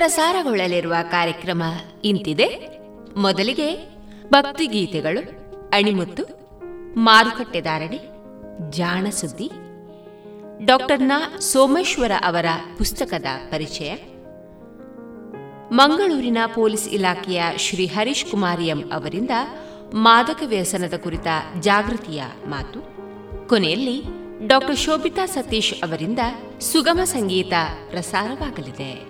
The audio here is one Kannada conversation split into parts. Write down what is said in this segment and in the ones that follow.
ಪ್ರಸಾರಗೊಳ್ಳಲಿರುವ ಕಾರ್ಯಕ್ರಮ ಇಂತಿದೆ. ಮೊದಲಿಗೆ ಭಕ್ತಿಗೀತೆಗಳು, ಅಣಿಮುತ್ತು ಮಾರುಕಟ್ಟೆದಾರಣೆ ಜಾಣಸುದ್ದಿ, ಡಾಕ್ಟರ್ನ ಸೋಮೇಶ್ವರ ಅವರ ಪುಸ್ತಕದ ಪರಿಚಯ, ಮಂಗಳೂರಿನ ಪೊಲೀಸ್ ಇಲಾಖೆಯ ಶ್ರೀ ಹರೀಶ್ ಕುಮಾರಿಯಂ ಅವರಿಂದ ಮಾದಕ ವ್ಯಸನದ ಕುರಿತ ಜಾಗೃತಿಯ ಮಾತು. ಕೊನೆಯಲ್ಲಿ ಡಾಕ್ಟರ್ ಶೋಭಿತಾ ಸತೀಶ್ ಅವರಿಂದ ಸುಗಮ ಸಂಗೀತ ಪ್ರಸಾರವಾಗಲಿದೆ.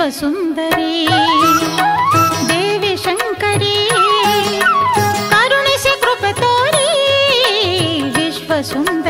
वसुंदरी देवी शंकरी करुण से कृप तारी विश्व सुंदरी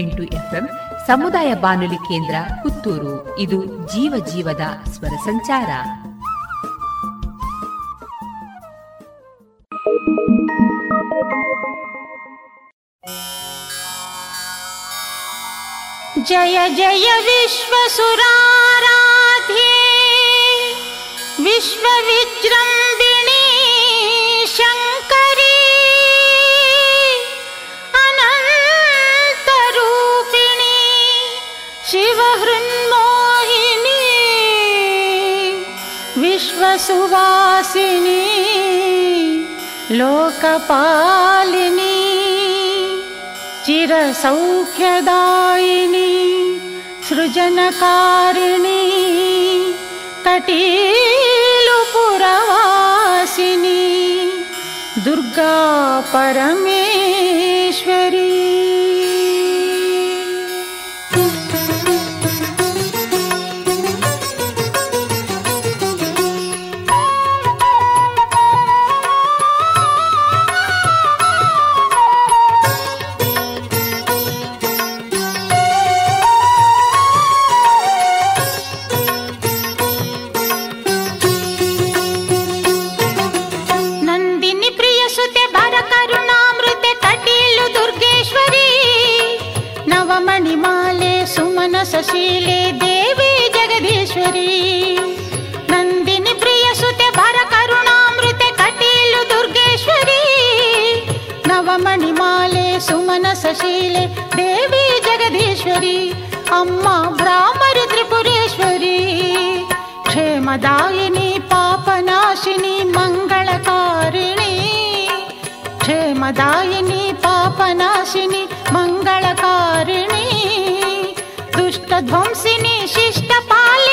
ಎಂಟು ಎಫ್ಎಂ, ಸಮುದಾಯ ಬಾನುಲಿ ಕೇಂದ್ರ, ಪುತ್ತೂರು. ಇದು ಜೀವ ಜೀವದ ಸ್ವರ ಸಂಚಾರ. ಜಯ ಜಯ ವಿಶ್ವ สุ ರಾದಿ ವಿಶ್ವ ವಿಜ್ರಂ विश्वसुवासिनी लोकपालिनी चिरसौख्यदायिनी सृजनकारिणी कटीलुपुरवासिनी दुर्गा परमेश्वरी मणिमाले सुमनसशीले देवी जगदीश्वरी अम्मा ब्राह्मरि त्रिपुरेश्वरी क्षेमदायिनी पापनाशिनी मंगलकारिणी क्षेमदायिनी पापनाशिनी मङ्गलकारिणी दुष्टध्वंसिनी शिष्टपाल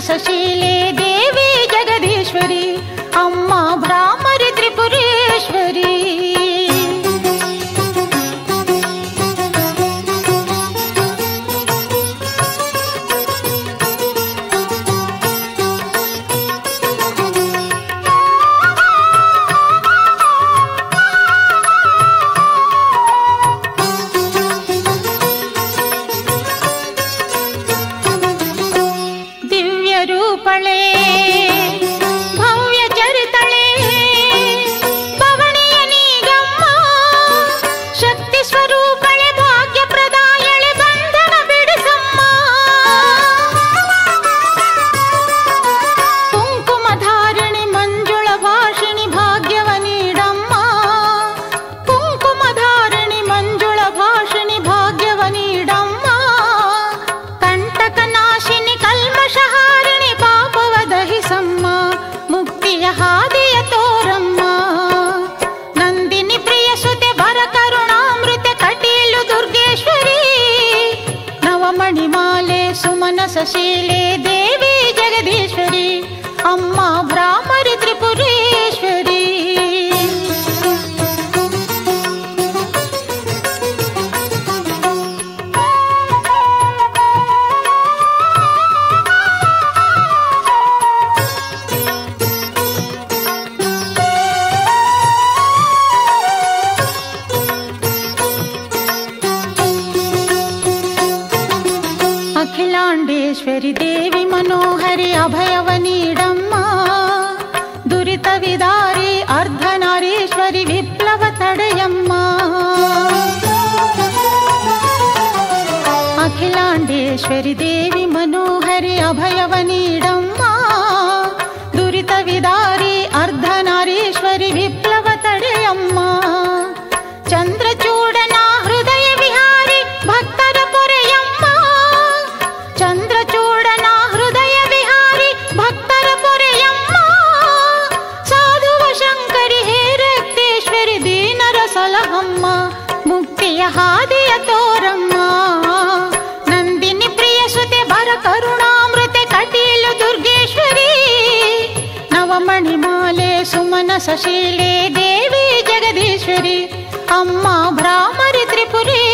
शशीले देवी जगदीश्वरी। अम्ब సశీలే దేవి జగదీశ్వరి అమ్మ భ్రామరి త్రిపురి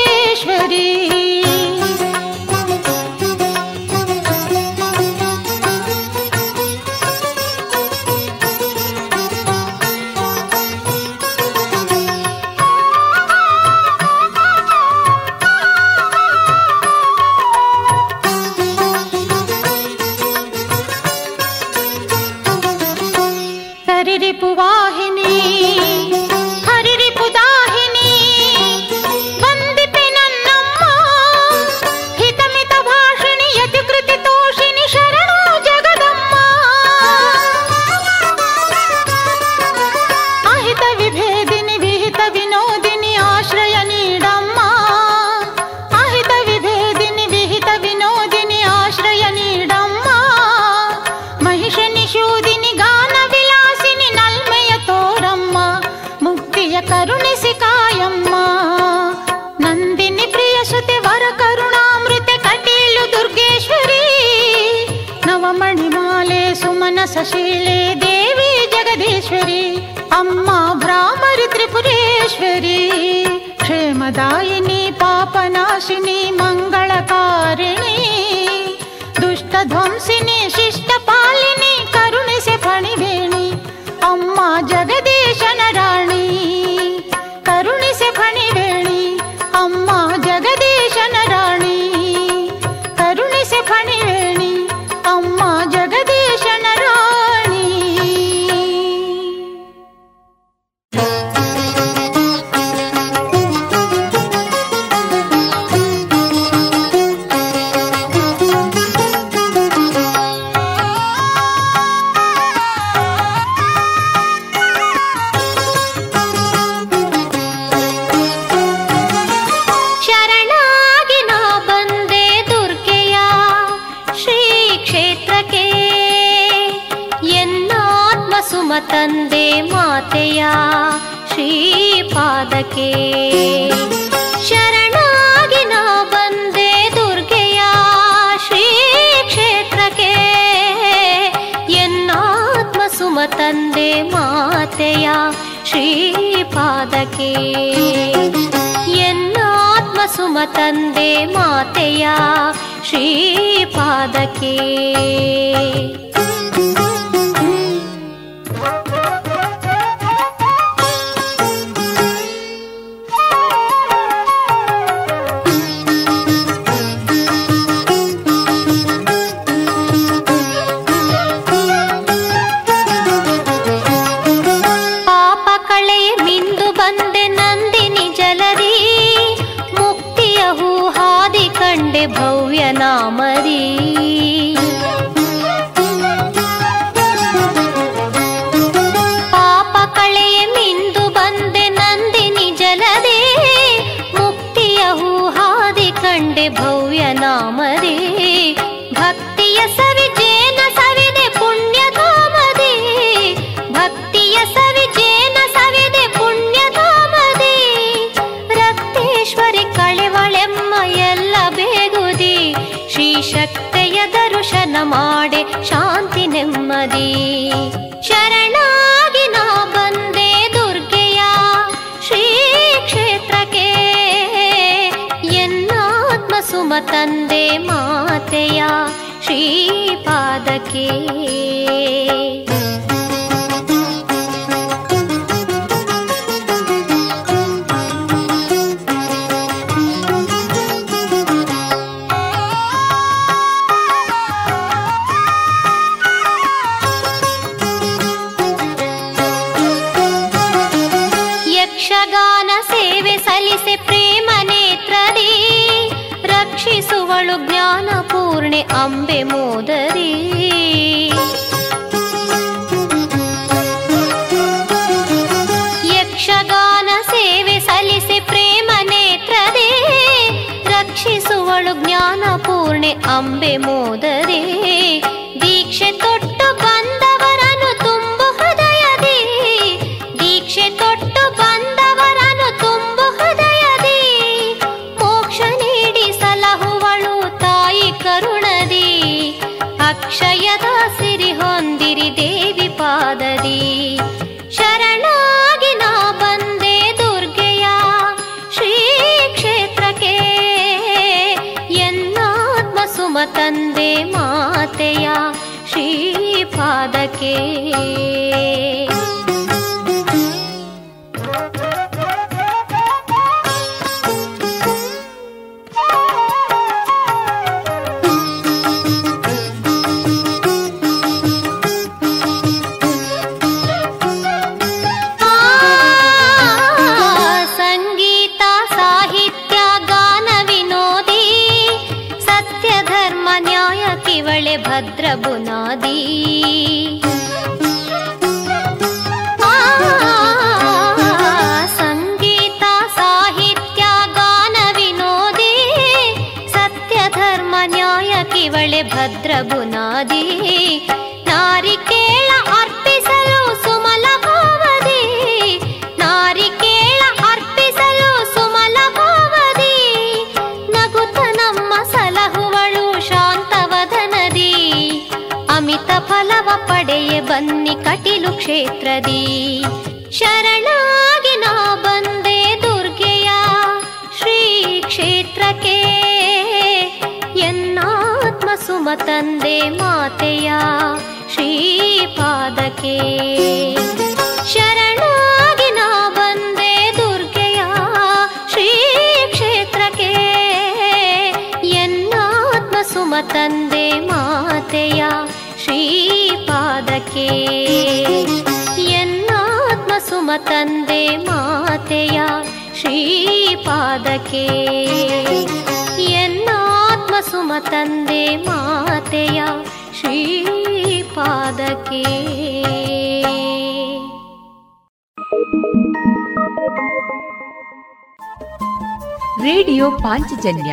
ನಮ್ಮ ತಂದೆ ಮಾತೆಯ ಶ್ರೀಪಾದಕ್ಕೆ ಎನ್ನಾತ್ಮ ಸುಮ ತಂದೆ ಮಾತೆಯ ಶ್ರೀಪಾದಕ್ಕೆ ಎನ್ನಾತ್ಮ ಸುಮ ತಂದೆ ಮಾತೆಯ ಶ್ರೀಪಾದಕ್ಕೆ ರೇಡಿಯೋ ಪಾಂಚಜನ್ಯ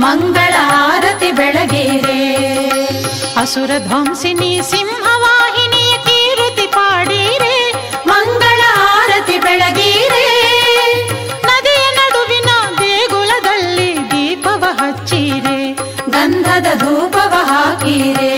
ಮಂಗಳಾರತಿ ಬೆಳಗೇರೆ. ಅಸುರ ಧ್ವಂಸಿನಿ ಸಿಂಹವಾಹಿನಿ ಕೀರುತಿ ಪಾಡೀರೆ. ಮಂಗಳ ಆರತಿ ಬೆಳಗೀರೆ. ನದಿಯ ನಡುವಿನ ದೇಗುಲದಲ್ಲಿ ದೀಪವ ಹಚ್ಚೀರೆ. ಗಂಧದ ಧೂಪವ ಹಾಕೀರೆ.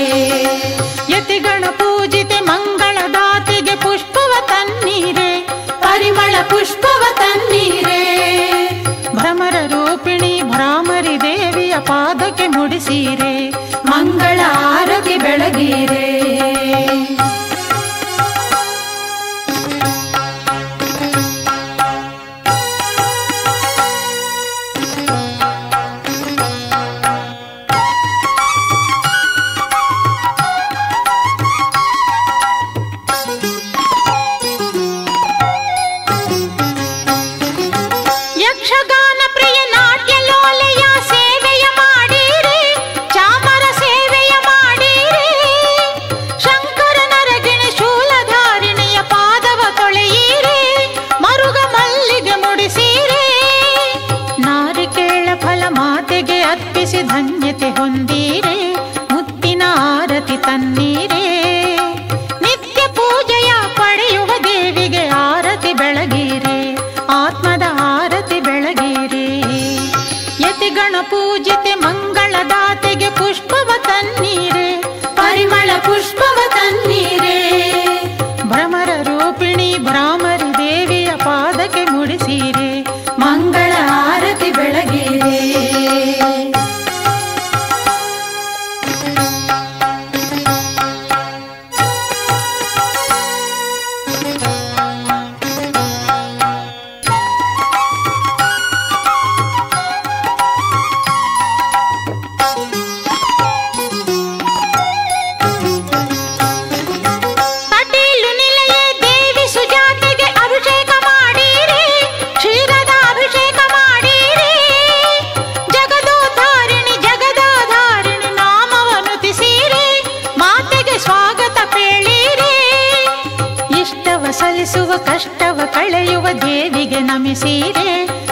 ನೆನೆಯುವ ದೇವಿಗೆ ನಮಿಸೀರೆ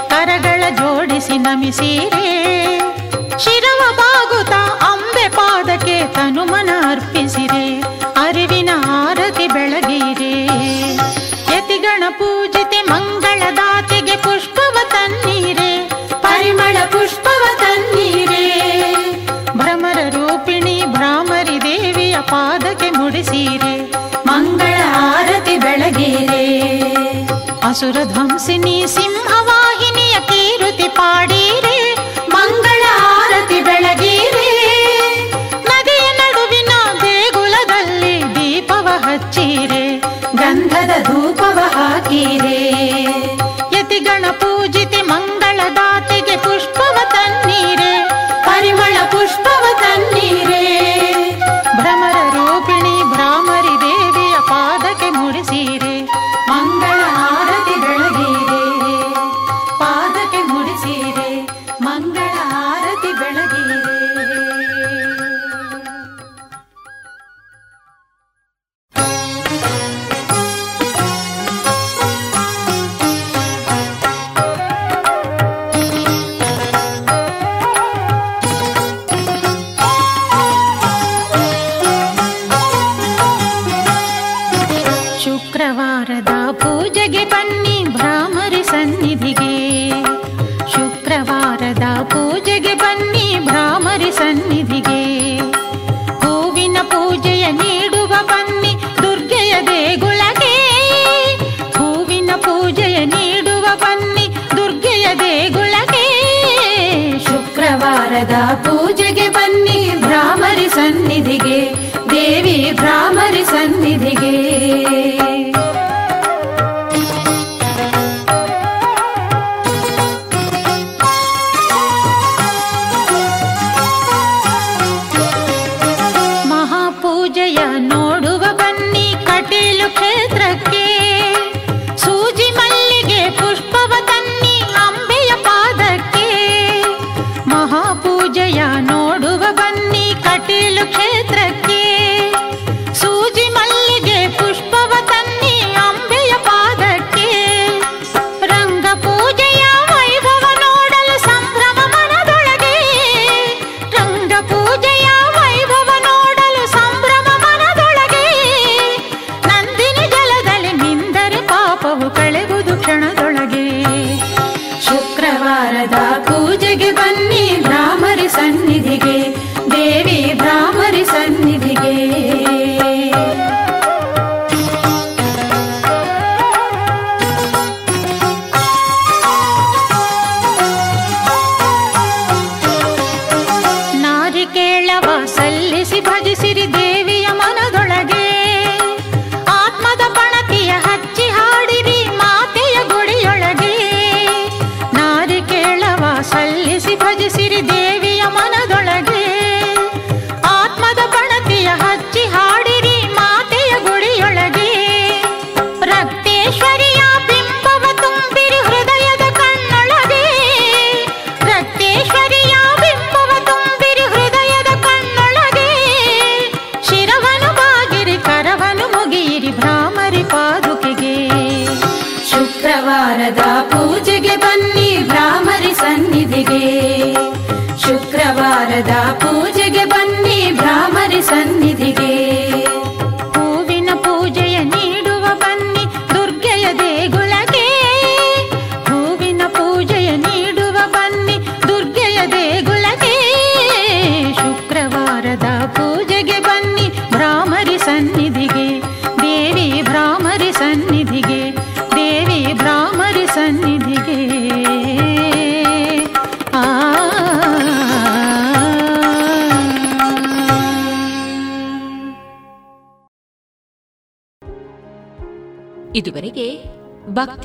ಕರಗಳ ಜೋಡಿಸಿ ನಮಿಸೀರೆ. ಶಿರವ सुरध्वंसिनीसिंह Fado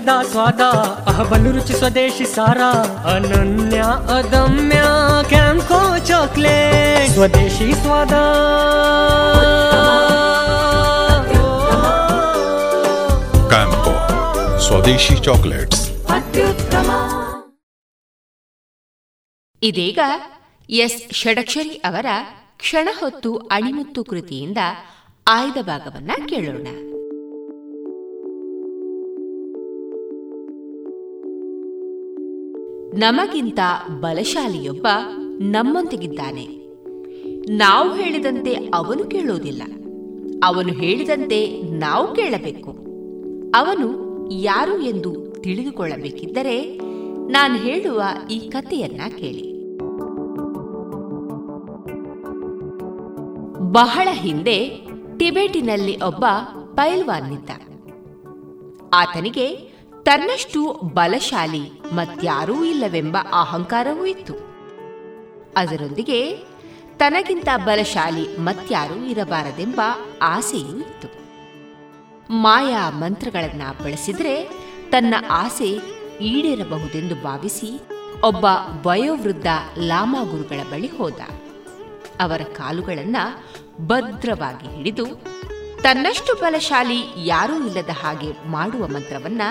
ಇಲ್ಲದ ಸ್ವಾದ ಅಹಬಲು ರುಚಿ ಸ್ವದೇಶಿ ಸಾರ ಅನನ್ಯ ಅದಮ್ಯ ಕ್ಯಾಂಕೋ ಚಾಕ್ಲೇಟ್ ಸ್ವದೇಶಿ ಸ್ವಾದ. ಕ್ಯಾಂಕೋ ಸ್ವದೇಶಿ ಚಾಕ್ಲೇಟ್ಸ್. ಇದೀಗ ಎಸ್ ಷಡಕ್ಷರಿ ಅವರ ಕ್ಷಣ ಹೊತ್ತು ಅಣಿಮುತ್ತು ಕೃತಿಯಿಂದ ಆಯ್ದ ಭಾಗವನ್ನ ಕೇಳೋಣ. ನಮಗಿಂತ ಬಲಶಾಲಿಯೊಬ್ಬ ನಮ್ಮೊಂದಿಗಿದ್ದಾನೆ. ನಾವು ಹೇಳಿದಂತೆ ಅವನು ಕೇಳೋದಿಲ್ಲ ಅವನು ಹೇಳಿದಂತೆ ನಾವು ಕೇಳಬೇಕು. ಅವನು ಯಾರು ಎಂದು ತಿಳಿದುಕೊಳ್ಳಬೇಕಿದ್ದರೆ ನಾನು ಹೇಳುವ ಈ ಕಥೆಯನ್ನ ಕೇಳಿ. ಬಹಳ ಹಿಂದೆ ಟಿಬೆಟಿನಲ್ಲಿ ಒಬ್ಬ ಪೈಲ್ವಾನ್ ಇದ್ದ. ಆತನಿಗೆ ತನ್ನಷ್ಟು ಬಲಶಾಲಿ ಮತ್ಯಾರೂ ಇಲ್ಲವೆಂಬ ಅಹಂಕಾರವೂ ಇತ್ತು. ಅದರೊಂದಿಗೆ ತನಗಿಂತ ಬಲಶಾಲಿ ಮತ್ಯಾರೂ ಇರಬಾರದೆಂಬ ಆಸೆಯೂ ಇತ್ತು. ಮಾಯಾ ಮಂತ್ರಗಳನ್ನ ಬಳಸಿದ್ರೆ ತನ್ನ ಆಸೆ ಈಡೇರಬಹುದೆಂದು ಭಾವಿಸಿ ಒಬ್ಬ ವಯೋವೃದ್ಧ ಲಾಮಾ ಗುರುಗಳ ಬಳಿ ಹೋದ. ಅವರ ಕಾಲುಗಳನ್ನ ಭದ್ರವಾಗಿ ಹಿಡಿದು ತನ್ನಷ್ಟು ಬಲಶಾಲಿ ಯಾರೂ ಇಲ್ಲದ ಹಾಗೆ ಮಾಡುವ ಮಂತ್ರವನ್ನ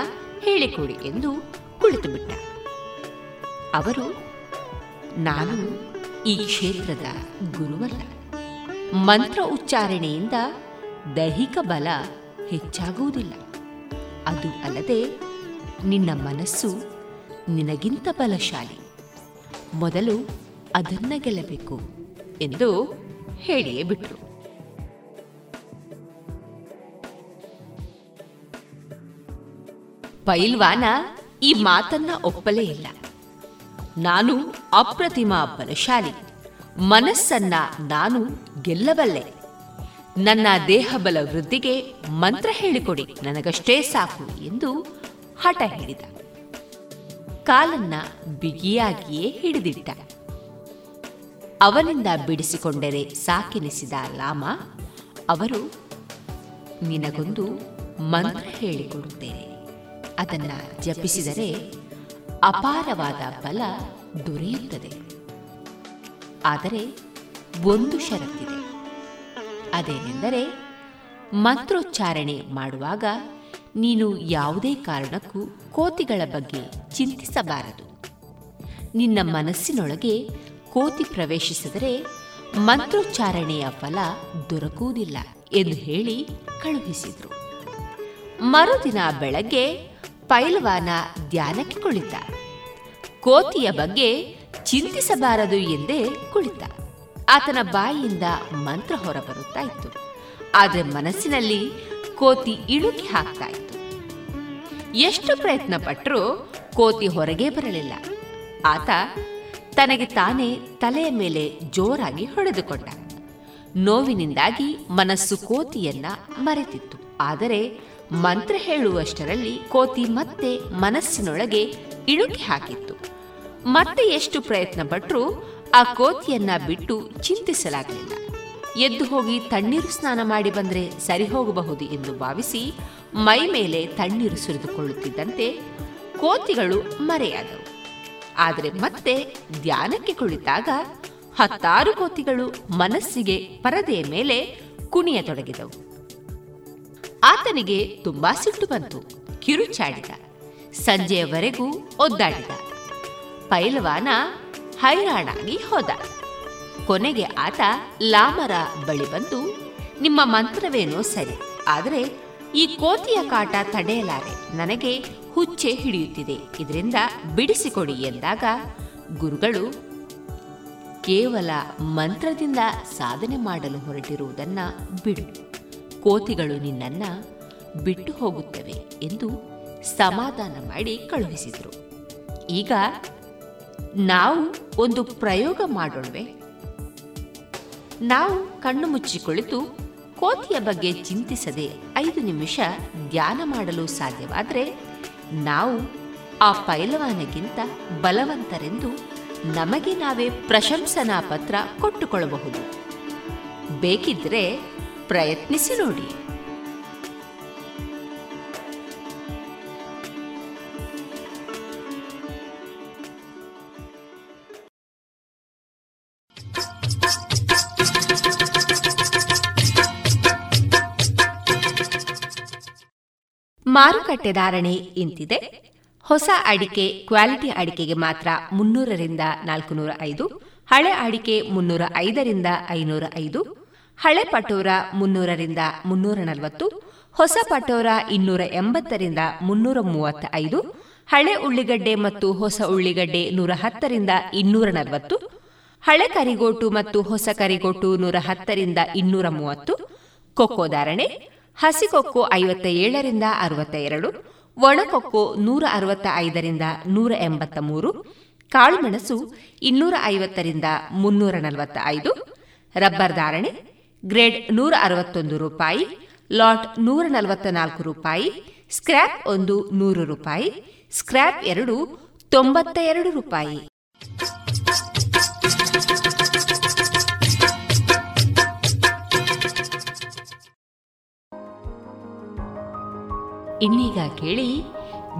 ಹೇಳಿಕೊಡಿ ಎಂದು ಕುಳಿತುಬಿಟ್ಟ ಅವರು, ನಾನು ಈ ಕ್ಷೇತ್ರದ ಗುರುವಲ್ಲ. ಮಂತ್ರ ಉಚ್ಚಾರಣೆಯಿಂದ ದೈಹಿಕ ಬಲ ಹೆಚ್ಚಾಗುವುದಿಲ್ಲ. ಅದು ಅಲ್ಲದೆ ನಿನ್ನ ಮನಸ್ಸು ನಿನಗಿಂತ ಬಲಶಾಲಿ. ಮೊದಲು ಅದನ್ನ ಗೆಲ್ಲಬೇಕು ಎಂದು ಹೇಳಿಯೇ ಬಿಟ್ರು. ಪೈಲ್ವಾನ ಈ ಮಾತನ್ನ ಒಪ್ಪಲೇ ಇಲ್ಲ. ನಾನು ಅಪ್ರತಿಮ ಬಲಶಾಲಿ. ಮನಸ್ಸನ್ನ ನಾನು ಗೆಲ್ಲಬಲ್ಲೆ. ನನ್ನ ದೇಹಬಲ ವೃದ್ಧಿಗೆ ಮಂತ್ರ ಹೇಳಿಕೊಡಿ. ನನಗಷ್ಟೇ ಸಾಕು ಎಂದು ಹಠ ಹಿಡಿದ ಕಾಲನ್ನ ಬಿಗಿಯಾಗಿಯೇ ಹಿಡಿದಿಟ್ಟ. ಅವನಿಂದ ಬಿಡಿಸಿಕೊಂಡರೆ ಸಾಕೆನಿಸಿದ ಲಾಮ, ಅವರು, ನಿನಗೊಂದು ಮಂತ್ರ ಹೇಳಿಕೊಡುತ್ತೇನೆ. ಅದನ್ನ ಜಪಿಸಿದರೆ ಅಪಾರವಾದ ಬಲ ದೊರೆಯುತ್ತದೆ. ಆದರೆ ಒಂದು ಷರತ್ತಿದೆ. ಅದೇನೆಂದರೆ ಮಂತ್ರೋಚ್ಚಾರಣೆ ಮಾಡುವಾಗ ನೀನು ಯಾವುದೇ ಕಾರಣಕ್ಕೂ ಕೋತಿಗಳ ಬಗ್ಗೆ ಚಿಂತಿಸಬಾರದು. ನಿನ್ನ ಮನಸ್ಸಿನೊಳಗೆ ಕೋತಿ ಪ್ರವೇಶಿಸಿದರೆ ಮಂತ್ರೋಚ್ಚಾರಣೆಯ ಫಲ ದೊರಕುವುದಿಲ್ಲ ಎಂದು ಹೇಳಿ ಕಳುಹಿಸಿದರು. ಮರುದಿನ ಬೆಳಗ್ಗೆ ಪೈಲ್ವಾನ ಧ್ಯಾನಕ್ಕೆ ಕುಳಿತ. ಕೋತಿಯ ಬಗ್ಗೆ ಚಿಂತಿಸಬಾರದು ಎಂದೇ ಕುಳಿತ. ಆತನ ಬಾಯಿಯಿಂದ ಮಂತ್ರ ಹೊರಬರುತ್ತಾ ಇತ್ತು ಆದರೆ ಮನಸ್ಸಿನಲ್ಲಿ ಕೋತಿ ಇಳುಕಿ ಹಾಕ್ತಾ ಇತ್ತು ಎಷ್ಟು ಪ್ರಯತ್ನ ಪಟ್ಟರೂ ಕೋತಿ ಹೊರಗೆ ಬರಲಿಲ್ಲ. ಆತ ತನಗೆ ತಾನೇ ತಲೆಯ ಮೇಲೆ ಜೋರಾಗಿ ಹೊಡೆದುಕೊಂಡ. ನೋವಿನಿಂದಾಗಿ ಮನಸ್ಸು ಕೋತಿಯನ್ನ ಮರೆತಿತ್ತು. ಆದರೆ ಮಂತ್ರ ಹೇಳುವಷ್ಟರಲ್ಲಿ ಕೋತಿ ಮತ್ತೆ ಮನಸ್ಸಿನೊಳಗೆ ಇಳುಕಿ ಹಾಕಿತ್ತು. ಮತ್ತೆ ಎಷ್ಟು ಪ್ರಯತ್ನ ಪಟ್ಟರೂ ಆ ಕೋತಿಯನ್ನ ಬಿಟ್ಟು ಚಿಂತಿಸಲಾಗಲಿಲ್ಲ. ಎದ್ದು ಹೋಗಿ ತಣ್ಣೀರು ಸ್ನಾನ ಮಾಡಿ ಬಂದರೆ ಸರಿ ಹೋಗಬಹುದು ಎಂದು ಭಾವಿಸಿ ಮೈ ಮೇಲೆ ತಣ್ಣೀರು ಸುರಿದುಕೊಳ್ಳುತ್ತಿದ್ದಂತೆ ಕೋತಿಗಳು ಮರೆಯಾದವು. ಆದರೆ ಮತ್ತೆ ಧ್ಯಾನಕ್ಕೆ ಕುಳಿತಾಗ ಹತ್ತಾರು ಕೋತಿಗಳು ಮನಸ್ಸಿಗೆ ಪರದೆಯ ಮೇಲೆ ಕುಣಿಯತೊಡಗಿದವು. ಆತನಿಗೆ ತುಂಬಾ ಸಿಟ್ಟು ಬಂತು ಕಿರುಚಾಡಿದ ಸಂಜೆಯವರೆಗೂ ಒದ್ದಾಡಿದ. ಪೈಲವಾನ ಹೈರಾಣಾಗಿ ಹೋದ. ಕೊನೆಗೆ ಆತ ಲಾಮರ ಬಳಿ ಬಂದು, ನಿಮ್ಮ ಮಂತ್ರವೇನೋ ಸರಿ, ಆದರೆ ಈ ಕೋತಿಯ ಕಾಟ ತಡೆಯಲಾರೆ, ನನಗೆ ಹುಚ್ಚೆ ಹಿಡಿಯುತ್ತಿದೆ, ಇದರಿಂದ ಬಿಡಿಸಿಕೊಡಿ ಎಂದಾಗ ಗುರುಗಳು ಕೇವಲ ಮಂತ್ರದಿಂದ ಸಾಧನೆ ಮಾಡಲು ಹೊರಟಿರುವುದನ್ನ ಬಿಡು. ಕೋತಿಗಳು ನಿನ್ನನ್ನ ಬಿಟ್ಟು ಹೋಗುತ್ತವೆ ಎಂದು ಸಮಾಧಾನ ಮಾಡಿ ಕಳುಹಿಸಿದರು. ಈಗ ನಾವು ಒಂದು ಪ್ರಯೋಗ ಮಾಡೋಣವೆ ನಾವು ಕಣ್ಣು ಮುಚ್ಚಿಕೊಳ್ಳಿತು, ಕೋತಿಯ ಬಗ್ಗೆ ಚಿಂತಿಸದೆ ಐದು ನಿಮಿಷ ಧ್ಯಾನ ಮಾಡಲು ಸಾಧ್ಯವಾದರೆ ನಾವು ಆ ಪೈಲವಾನಗಿಂತ ಬಲವಂತರೆಂದು ನಮಗೆ ನಾವೇ ಪ್ರಶಂಸನಾ ಪತ್ರ ಕೊಟ್ಟುಕೊಳ್ಳಬಹುದು. ಬೇಕಿದ್ರೆ ಪ್ರಯತ್ನಿಸಿ ನೋಡಿ. ಮಾರುಕಟ್ಟೆ ಧಾರಣೆ ಇಂತಿದೆ. ಹೊಸ ಅಡಿಕೆ ಕ್ವಾಲಿಟಿ ಅಡಿಕೆಗೆ ಮಾತ್ರ ಮುನ್ನೂರರಿಂದ ನಾಲ್ಕುನೂರ ಐದು ಹಳೆ ಅಡಿಕೆ ಮುನ್ನೂರ ಐದರಿಂದ ಐನೂರ ಐದು ಹಳೆ ಪಟೋರ ಮುನ್ನೂರರಿಂದ ಮುನ್ನೂರ ನಲವತ್ತು ಹೊಸ ಪಟೋರ ಇನ್ನೂರ ಎಂಬತ್ತರಿಂದ ಮುನ್ನೂರ ಮೂವತ್ತ ಐದು ಹಳೆ ಉಳ್ಳಿಗಡ್ಡೆ ಮತ್ತು ಹೊಸ ಉಳ್ಳಿಗಡ್ಡೆ ನೂರ ಹತ್ತರಿಂದ ಇನ್ನೂರ ನಲವತ್ತು ಹಳೆ ಕರಿಗೋಟು ಮತ್ತು ಹೊಸ ಕರಿಗೋಟು ನೂರ ಹತ್ತರಿಂದ ಇನ್ನೂರ ಮೂವತ್ತು ಕೊಕ್ಕೋ ಧಾರಣೆ ಹಸಿಕೊಕ್ಕೋ ಐವತ್ತ ಏಳರಿಂದ ಅರವತ್ತ ಎರಡು ಒಣಕೊಕ್ಕೋ ನೂರ ಅರವತ್ತ ಐದರಿಂದ ನೂರ ಎಂಬತ್ತ ಮೂರು ಕಾಳುಮೆಣಸು ಇನ್ನೂರ ಐವತ್ತರಿಂದ ಮುನ್ನೂರ ನಲವತ್ತ ಐದು ರಬ್ಬರ್ ಧಾರಣೆ ಗ್ರೇಡ್ ನೂರ ಅರವತ್ತೊಂದು ರೂಪಾಯಿ, ಲಾಟ್ ನೂರ ನಲವತ್ತ ನಾಲ್ಕು ರೂಪಾಯಿ, ಸ್ಕ್ರ್ಯಾಪ್ ಒಂದು ನೂರು ರೂಪಾಯಿ, ಸ್ಕ್ರ್ಯಾಪ್ ಎರಡು ತೊಂಬತ್ತ ಎರಡು ರೂಪಾಯಿ. ಇನ್ನೀಗ ಕೇಳಿ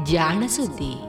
ಜಾಣ ಸುದ್ದಿ.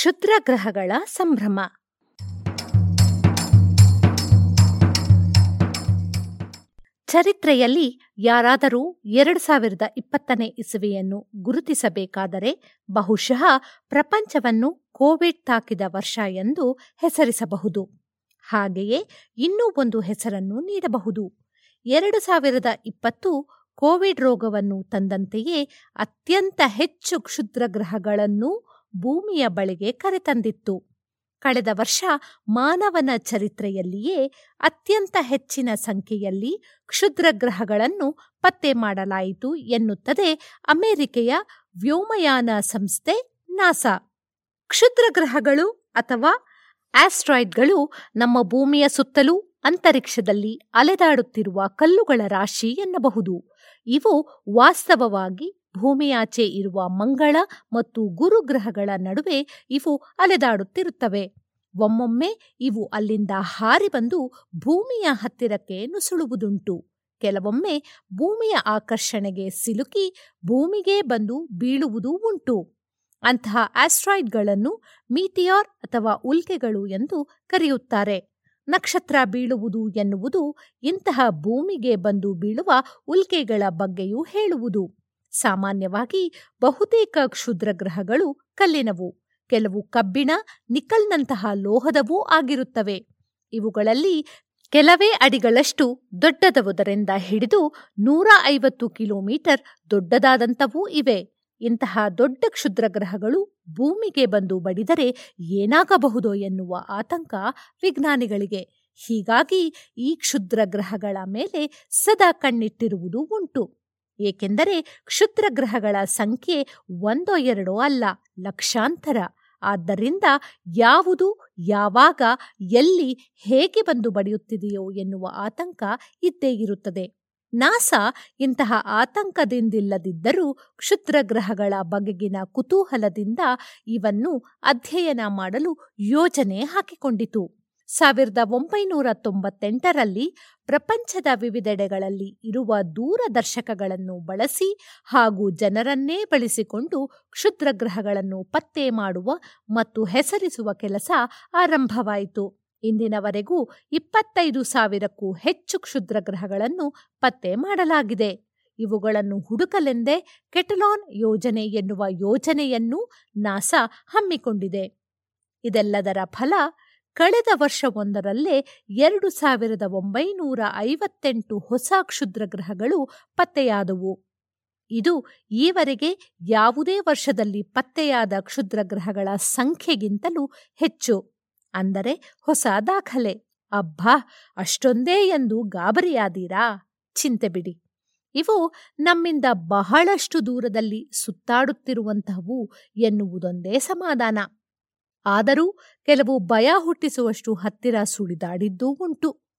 ಕ್ಷುದ್ರ ಗ್ರಹಗಳ ಸಂಭ್ರಮ. ಚರಿತ್ರೆಯಲ್ಲಿ ಯಾರಾದರೂ ಎರಡು ಸಾವಿರದ ಇಪ್ಪತ್ತನೇ ಇಸುವೆಯನ್ನು ಗುರುತಿಸಬೇಕಾದರೆ ಬಹುಶಃ ಪ್ರಪಂಚವನ್ನು ಕೋವಿಡ್ ತಾಕಿದ ವರ್ಷ ಎಂದು ಹೆಸರಿಸಬಹುದು. ಹಾಗೆಯೇ ಇನ್ನೂ ಒಂದು ಹೆಸರನ್ನು ನೀಡಬಹುದು. ಎರಡು ಸಾವಿರದ ಇಪ್ಪತ್ತು ಕೋವಿಡ್ ರೋಗವನ್ನು ತಂದಂತೆಯೇ ಅತ್ಯಂತ ಹೆಚ್ಚು ಕ್ಷುದ್ರ ಗ್ರಹಗಳನ್ನು ಭೂಮಿಯ ಬಳಿಗೆ ಕರೆತಂದಿತ್ತು. ಕಳೆದ ವರ್ಷ ಮಾನವನ ಚರಿತ್ರೆಯಲ್ಲಿಯೇ ಅತ್ಯಂತ ಹೆಚ್ಚಿನ ಸಂಖ್ಯೆಯಲ್ಲಿ ಕ್ಷುದ್ರ ಗ್ರಹಗಳನ್ನು ಪತ್ತೆ ಮಾಡಲಾಯಿತು ಎನ್ನುತ್ತದೆ ಅಮೆರಿಕೆಯ ವ್ಯೋಮಯಾನ ಸಂಸ್ಥೆ ನಾಸಾ. ಕ್ಷುದ್ರ ಗ್ರಹಗಳು ಅಥವಾ ಆಸ್ಟ್ರಾಯ್ಡ್ಗಳು ನಮ್ಮ ಭೂಮಿಯ ಸುತ್ತಲೂ ಅಂತರಿಕ್ಷದಲ್ಲಿ ಅಲೆದಾಡುತ್ತಿರುವ ಕಲ್ಲುಗಳ ರಾಶಿ ಎನ್ನಬಹುದು. ಇವು ವಾಸ್ತವವಾಗಿ ಭೂಮಿಯಾಚೆ ಇರುವ ಮಂಗಳ ಮತ್ತು ಗುರುಗ್ರಹಗಳ ನಡುವೆ ಇವು ಅಲೆದಾಡುತ್ತಿರುತ್ತವೆ. ಒಮ್ಮೊಮ್ಮೆ ಇವು ಅಲ್ಲಿಂದ ಹಾರಿ ಬಂದು ಭೂಮಿಯ ಹತ್ತಿರಕ್ಕೆ ನುಸುಳುವುದುಂಟು. ಕೆಲವೊಮ್ಮೆ ಭೂಮಿಯ ಆಕರ್ಷಣೆಗೆ ಸಿಲುಕಿ ಭೂಮಿಗೆ ಬಂದು ಬೀಳುವುದೂ ಉಂಟು. ಅಂತಹ ಆಸ್ಟ್ರಾಯ್ಡ್ಗಳನ್ನು ಮೀಟಿಯಾರ್ ಅಥವಾ ಉಲ್ಕೆಗಳು ಎಂದು ಕರೆಯುತ್ತಾರೆ. ನಕ್ಷತ್ರ ಬೀಳುವುದು ಎನ್ನುವುದು ಇಂತಹ ಭೂಮಿಗೆ ಬಂದು ಬೀಳುವ ಉಲ್ಕೆಗಳ ಬಗ್ಗೆಯೂ ಹೇಳುವುದು. ಸಾಮಾನ್ಯವಾಗಿ ಬಹುತೇಕ ಕ್ಷುದ್ರ ಗ್ರಹಗಳು ಕಲ್ಲಿನವು. ಕೆಲವು ಕಬ್ಬಿಣ, ನಿಕಲ್ನಂತಹ ಲೋಹದವೂ ಆಗಿರುತ್ತವೆ. ಇವುಗಳಲ್ಲಿ ಕೆಲವೇ ಅಡಿಗಳಷ್ಟು ದೊಡ್ಡದವುದರಿಂದ ಹಿಡಿದು ನೂರ ಐವತ್ತು ಕಿಲೋಮೀಟರ್ ದೊಡ್ಡದಾದಂಥವೂ ಇವೆ. ಇಂತಹ ದೊಡ್ಡ ಕ್ಷುದ್ರ ಗ್ರಹಗಳು ಭೂಮಿಗೆ ಬಂದು ಬಡಿದರೆ ಏನಾಗಬಹುದೋ ಎನ್ನುವ ಆತಂಕ ವಿಜ್ಞಾನಿಗಳಿಗೆ. ಹೀಗಾಗಿ ಈ ಕ್ಷುದ್ರ ಗ್ರಹಗಳ ಮೇಲೆ ಸದಾ ಕಣ್ಣಿಟ್ಟಿರುವುದು ಉಂಟು. ಏಕೆಂದರೆ ಕ್ಷುದ್ರ ಗ್ರಹಗಳ ಸಂಖ್ಯೆ ಒಂದೋ ಎರಡೋ ಅಲ್ಲ, ಲಕ್ಷಾಂತರ. ಆದ್ದರಿಂದ ಯಾವುದು ಯಾವಾಗ ಎಲ್ಲಿ ಹೇಗೆ ಬಂದು ಬಡಿಯುತ್ತಿದೆಯೋ ಎನ್ನುವ ಆತಂಕ ಇದ್ದೇ ಇರುತ್ತದೆ. ನಾಸಾ ಇಂತಹ ಆತಂಕದಿಂದಿಲ್ಲದಿದ್ದರೂ ಕ್ಷುದ್ರ ಗ್ರಹಗಳ ಬಗೆಗಿನ ಕುತೂಹಲದಿಂದ ಇವನ್ನು ಅಧ್ಯಯನ ಮಾಡಲು ಯೋಜನೆ ಹಾಕಿಕೊಂಡಿತು. ಸಾವಿರದ ಒಂಬೈನೂರ ತೊಂಬತ್ತೆಂಟರಲ್ಲಿ ಪ್ರಪಂಚದ ವಿವಿಧೆಡೆಗಳಲ್ಲಿ ಇರುವ ದೂರದರ್ಶಕಗಳನ್ನು ಬಳಸಿ ಹಾಗೂ ಜನರನ್ನೇ ಬಳಸಿಕೊಂಡು ಕ್ಷುದ್ರಗ್ರಹಗಳನ್ನು ಪತ್ತೆ ಮಾಡುವ ಮತ್ತು ಹೆಸರಿಸುವ ಕೆಲಸ ಆರಂಭವಾಯಿತು. ಇಂದಿನವರೆಗೂ ಇಪ್ಪತ್ತೈದು ಸಾವಿರಕ್ಕೂ ಹೆಚ್ಚು ಕ್ಷುದ್ರಗ್ರಹಗಳನ್ನು ಪತ್ತೆ ಮಾಡಲಾಗಿದೆ. ಇವುಗಳನ್ನು ಹುಡುಕಲೆಂದೇ ಕೆಟಲಾನ್ ಯೋಜನೆ ಎನ್ನುವ ಯೋಜನೆಯನ್ನು ನಾಸಾ ಹಮ್ಮಿಕೊಂಡಿದೆ. ಇದೆಲ್ಲದರ ಫಲ ಕಳೆದ ವರ್ಷವೊಂದರಲ್ಲೇ ಎರಡು ಸಾವಿರದ ಒಂಬೈನೂರ ಐವತ್ತೆಂಟು ಹೊಸ ಕ್ಷುದ್ರಗ್ರಹಗಳು ಪತ್ತೆಯಾದವು. ಇದು ಈವರೆಗೆ ಯಾವುದೇ ವರ್ಷದಲ್ಲಿ ಪತ್ತೆಯಾದ ಕ್ಷುದ್ರಗ್ರಹಗಳ ಸಂಖ್ಯೆಗಿಂತಲೂ ಹೆಚ್ಚು. ಅಂದರೆ ಹೊಸ ದಾಖಲೆ. ಅಬ್ಬಾ, ಅಷ್ಟೊಂದೇ ಎಂದು ಗಾಬರಿಯಾದೀರಾ? ಚಿಂತೆ ಬಿಡಿ. ಇವು ನಮ್ಮಿಂದ ಬಹಳಷ್ಟು ದೂರದಲ್ಲಿ ಸುತ್ತಾಡುತ್ತಿರುವಂತಹವು ಎನ್ನುವುದೊಂದೇ ಸಮಾಧಾನ. ಆದರೂ ಕೆಲವು ಭಯ ಹುಟ್ಟಿಸುವಷ್ಟು ಹತ್ತಿರ ಸುಳಿದಾಡಿದ್ದೂ ಉಂಟು.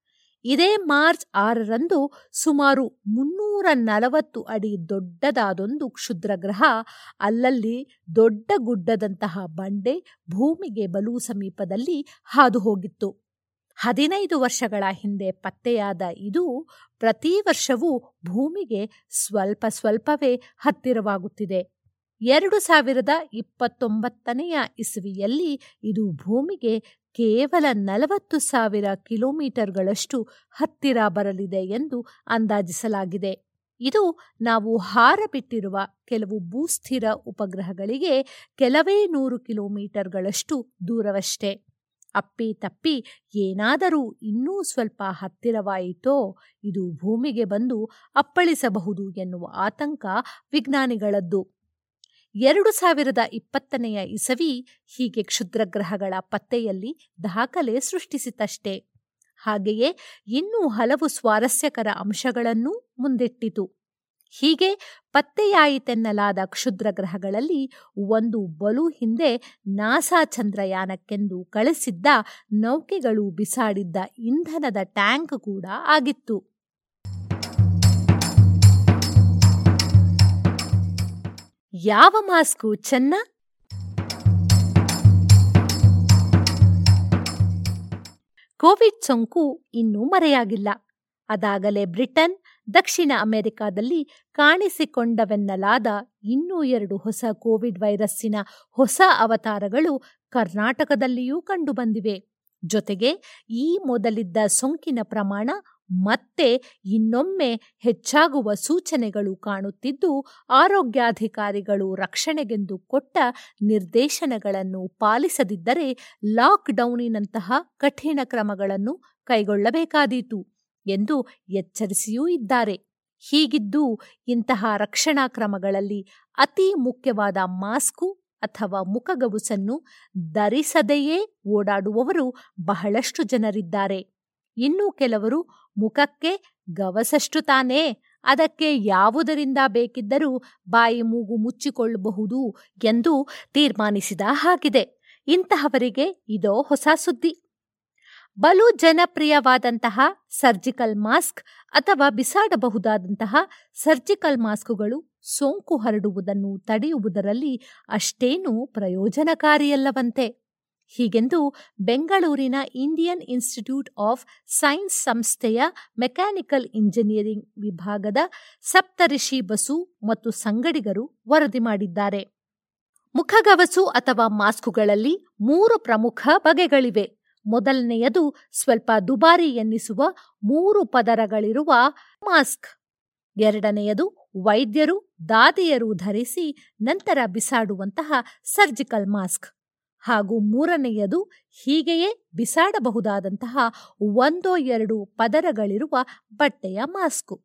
ಇದೇ ಮಾರ್ಚ್ ಆರರಂದು ಸುಮಾರು ಮುನ್ನೂರ ನಲವತ್ತು ಅಡಿ ದೊಡ್ಡದಾದೊಂದು ಕ್ಷುದ್ರಗ್ರಹ, ಅಲ್ಲಲ್ಲಿ ದೊಡ್ಡ ಗುಡ್ಡದಂತಹ ಬಂಡೆ ಭೂಮಿಗೆ ಬಲು ಸಮೀಪದಲ್ಲಿ ಹಾದು ಹೋಗಿತ್ತು ಹದಿನೈದು ವರ್ಷಗಳ ಹಿಂದೆ ಪತ್ತೆಯಾದ ಇದು ಪ್ರತಿ ವರ್ಷವೂ ಭೂಮಿಗೆ ಸ್ವಲ್ಪ ಸ್ವಲ್ಪವೇ ಹತ್ತಿರವಾಗುತ್ತಿದೆ. ಎರಡು ಸಾವಿರದ ಇಪ್ಪತ್ತೊಂಬತ್ತನೆಯ ಇಸವಿಯಲ್ಲಿ ಇದು ಭೂಮಿಗೆ ಕೇವಲ ನಲವತ್ತು ಸಾವಿರ ಕಿಲೋಮೀಟರ್ಗಳಷ್ಟು ಹತ್ತಿರ ಬರಲಿದೆ ಎಂದು ಅಂದಾಜಿಸಲಾಗಿದೆ. ಇದು ನಾವು ಹಾರ ಬಿಟ್ಟಿರುವ ಕೆಲವು ಭೂಸ್ಥಿರ ಉಪಗ್ರಹಗಳಿಗೆ ಕೆಲವೇ ನೂರು ಕಿಲೋಮೀಟರ್ಗಳಷ್ಟು ದೂರವಷ್ಟೇ. ಅಪ್ಪಿ ತಪ್ಪಿ ಏನಾದರೂ ಇನ್ನೂ ಸ್ವಲ್ಪ ಹತ್ತಿರವಾಯಿತೋ ಇದು ಭೂಮಿಗೆ ಬಂದು ಅಪ್ಪಳಿಸಬಹುದು ಎನ್ನುವ ಆತಂಕ ವಿಜ್ಞಾನಿಗಳದ್ದು. ಎರಡು ಸಾವಿರದ ಇಪ್ಪತ್ತನೆಯ ಇಸವಿ ಹೀಗೆ ಕ್ಷುದ್ರಗ್ರಹಗಳ ಪತ್ತೆಯಲ್ಲಿ ದಾಖಲೆ ಸೃಷ್ಟಿಸಿತಷ್ಟೇ. ಹಾಗೆಯೇ ಇನ್ನೂ ಹಲವು ಸ್ವಾರಸ್ಯಕರ ಅಂಶಗಳನ್ನೂ ಮುಂದಿಟ್ಟಿತು. ಹೀಗೆ ಪತ್ತೆಯಾಯಿತೆನ್ನಲಾದ ಕ್ಷುದ್ರಗ್ರಹಗಳಲ್ಲಿ ಒಂದು ಬಲು ಹಿಂದೆ ನಾಸಾ ಚಂದ್ರಯಾನಕ್ಕೆಂದು ಕಳಿಸಿದ್ದ ನೌಕೆಗಳು ಬಿಸಾಡಿದ್ದ ಇಂಧನದ ಟ್ಯಾಂಕ್ ಕೂಡ ಆಗಿತ್ತು. ಯಾವ ಮಾಸ್ಕು ಚೆನ್ನ? ಕೋವಿಡ್ ಸೋಂಕು ಇನ್ನೂ ಮರೆಯಾಗಿಲ್ಲ. ಅದಾಗಲೇ ಬ್ರಿಟನ್, ದಕ್ಷಿಣ ಅಮೆರಿಕಾದಲ್ಲಿ ಕಾಣಿಸಿಕೊಂಡವೆನ್ನಲಾದ ಇನ್ನೂ ಎರಡು ಹೊಸ ಕೋವಿಡ್ ವೈರಸ್ಸಿನ ಹೊಸ ಅವತಾರಗಳು ಕರ್ನಾಟಕದಲ್ಲಿಯೂ ಕಂಡುಬಂದಿವೆ. ಜೊತೆಗೆ ಈ ಮೊದಲಿದ್ದ ಸೋಂಕಿನ ಪ್ರಮಾಣ ಮತ್ತೆ ಇನ್ನೊಮ್ಮೆ ಹೆಚ್ಚಾಗುವ ಸೂಚನೆಗಳು ಕಾಣುತ್ತಿದ್ದು ಆರೋಗ್ಯಾಧಿಕಾರಿಗಳು ರಕ್ಷಣೆಗೆಂದು ಕೊಟ್ಟ ನಿರ್ದೇಶನಗಳನ್ನು ಪಾಲಿಸದಿದ್ದರೆ ಲಾಕ್ಡೌನಿನಂತಹ ಕಠಿಣ ಕ್ರಮಗಳನ್ನು ಕೈಗೊಳ್ಳಬೇಕಾದೀತು ಎಂದು ಎಚ್ಚರಿಸಿಯೂ ಇದ್ದಾರೆ. ಹೀಗಿದ್ದು ಇಂತಹ ರಕ್ಷಣಾ ಕ್ರಮಗಳಲ್ಲಿ ಅತಿ ಮುಖ್ಯವಾದ ಮಾಸ್ಕು ಅಥವಾ ಮುಖಗವುಸನ್ನು ಧರಿಸದೆಯೇ ಓಡಾಡುವವರು ಬಹಳಷ್ಟು ಜನರಿದ್ದಾರೆ. ಇನ್ನೂ ಕೆಲವರು ಮುಖಕ್ಕೆ ಗವಸಷ್ಟು ತಾನೇ. ಅದಕ್ಕೆ ಯಾವುದರಿಂದ ಬೇಕಿದ್ದರೂ ಬಾಯಿ ಮೂಗು ಮುಚ್ಚಿಕೊಳ್ಳಬಹುದು ಎಂದು ತೀರ್ಮಾನಿಸಿದ ಹಾಗಿದೆ. ಇಂತಹವರಿಗೆ ಇದೋ ಹೊಸ ಸುದ್ದಿ. ಬಲು ಜನಪ್ರಿಯವಾದಂತಹ ಸರ್ಜಿಕಲ್ ಮಾಸ್ಕ್ ಅಥವಾ ಬಿಸಾಡಬಹುದಾದಂತಹ ಸರ್ಜಿಕಲ್ ಮಾಸ್ಕುಗಳು ಸೋಂಕು ಹರಡುವುದನ್ನು ತಡೆಯುವುದರಲ್ಲಿ ಅಷ್ಟೇನೂ ಪ್ರಯೋಜನಕಾರಿಯಲ್ಲವಂತೆ. ಹೀಗೆಂದು ಬೆಂಗಳೂರಿನ ಇಂಡಿಯನ್ ಇನ್ಸ್ಟಿಟ್ಯೂಟ್ ಆಫ್ ಸೈನ್ಸ್ ಸಂಸ್ಥೆಯ ಮೆಕ್ಯಾನಿಕಲ್ ಇಂಜಿನಿಯರಿಂಗ್ ವಿಭಾಗದ ಸಪ್ತರಿಷಿ ಬಸು ಮತ್ತು ಸಂಗಡಿಗರು ವರದಿ ಮಾಡಿದ್ದಾರೆ. ಮುಖಗವಸು ಅಥವಾ ಮಾಸ್ಕುಗಳಲ್ಲಿ ಮೂರು ಪ್ರಮುಖ ಬಗೆಗಳಿವೆ. ಮೊದಲನೆಯದು ಸ್ವಲ್ಪ ದುಬಾರಿ ಎನ್ನಿಸುವ ಮೂರು ಪದರಗಳಿರುವ ಮಾಸ್ಕ್. ಎರಡನೆಯದು ವೈದ್ಯರು ದಾದಿಯರು ಧರಿಸಿ ನಂತರ ಬಿಸಾಡುವಂತಹ ಸರ್ಜಿಕಲ್ ಮಾಸ್ಕ್. ಹಾಗೂ ಮೂರನೆಯದು ಹೀಗೆಯೇ ಬಿಸಾಡಬಹುದಾದಂತಹ ಒಂದೋ ಎರಡು ಪದರಗಳಿರುವ ಬಟ್ಟೆಯ ಮಾಸ್ಕು.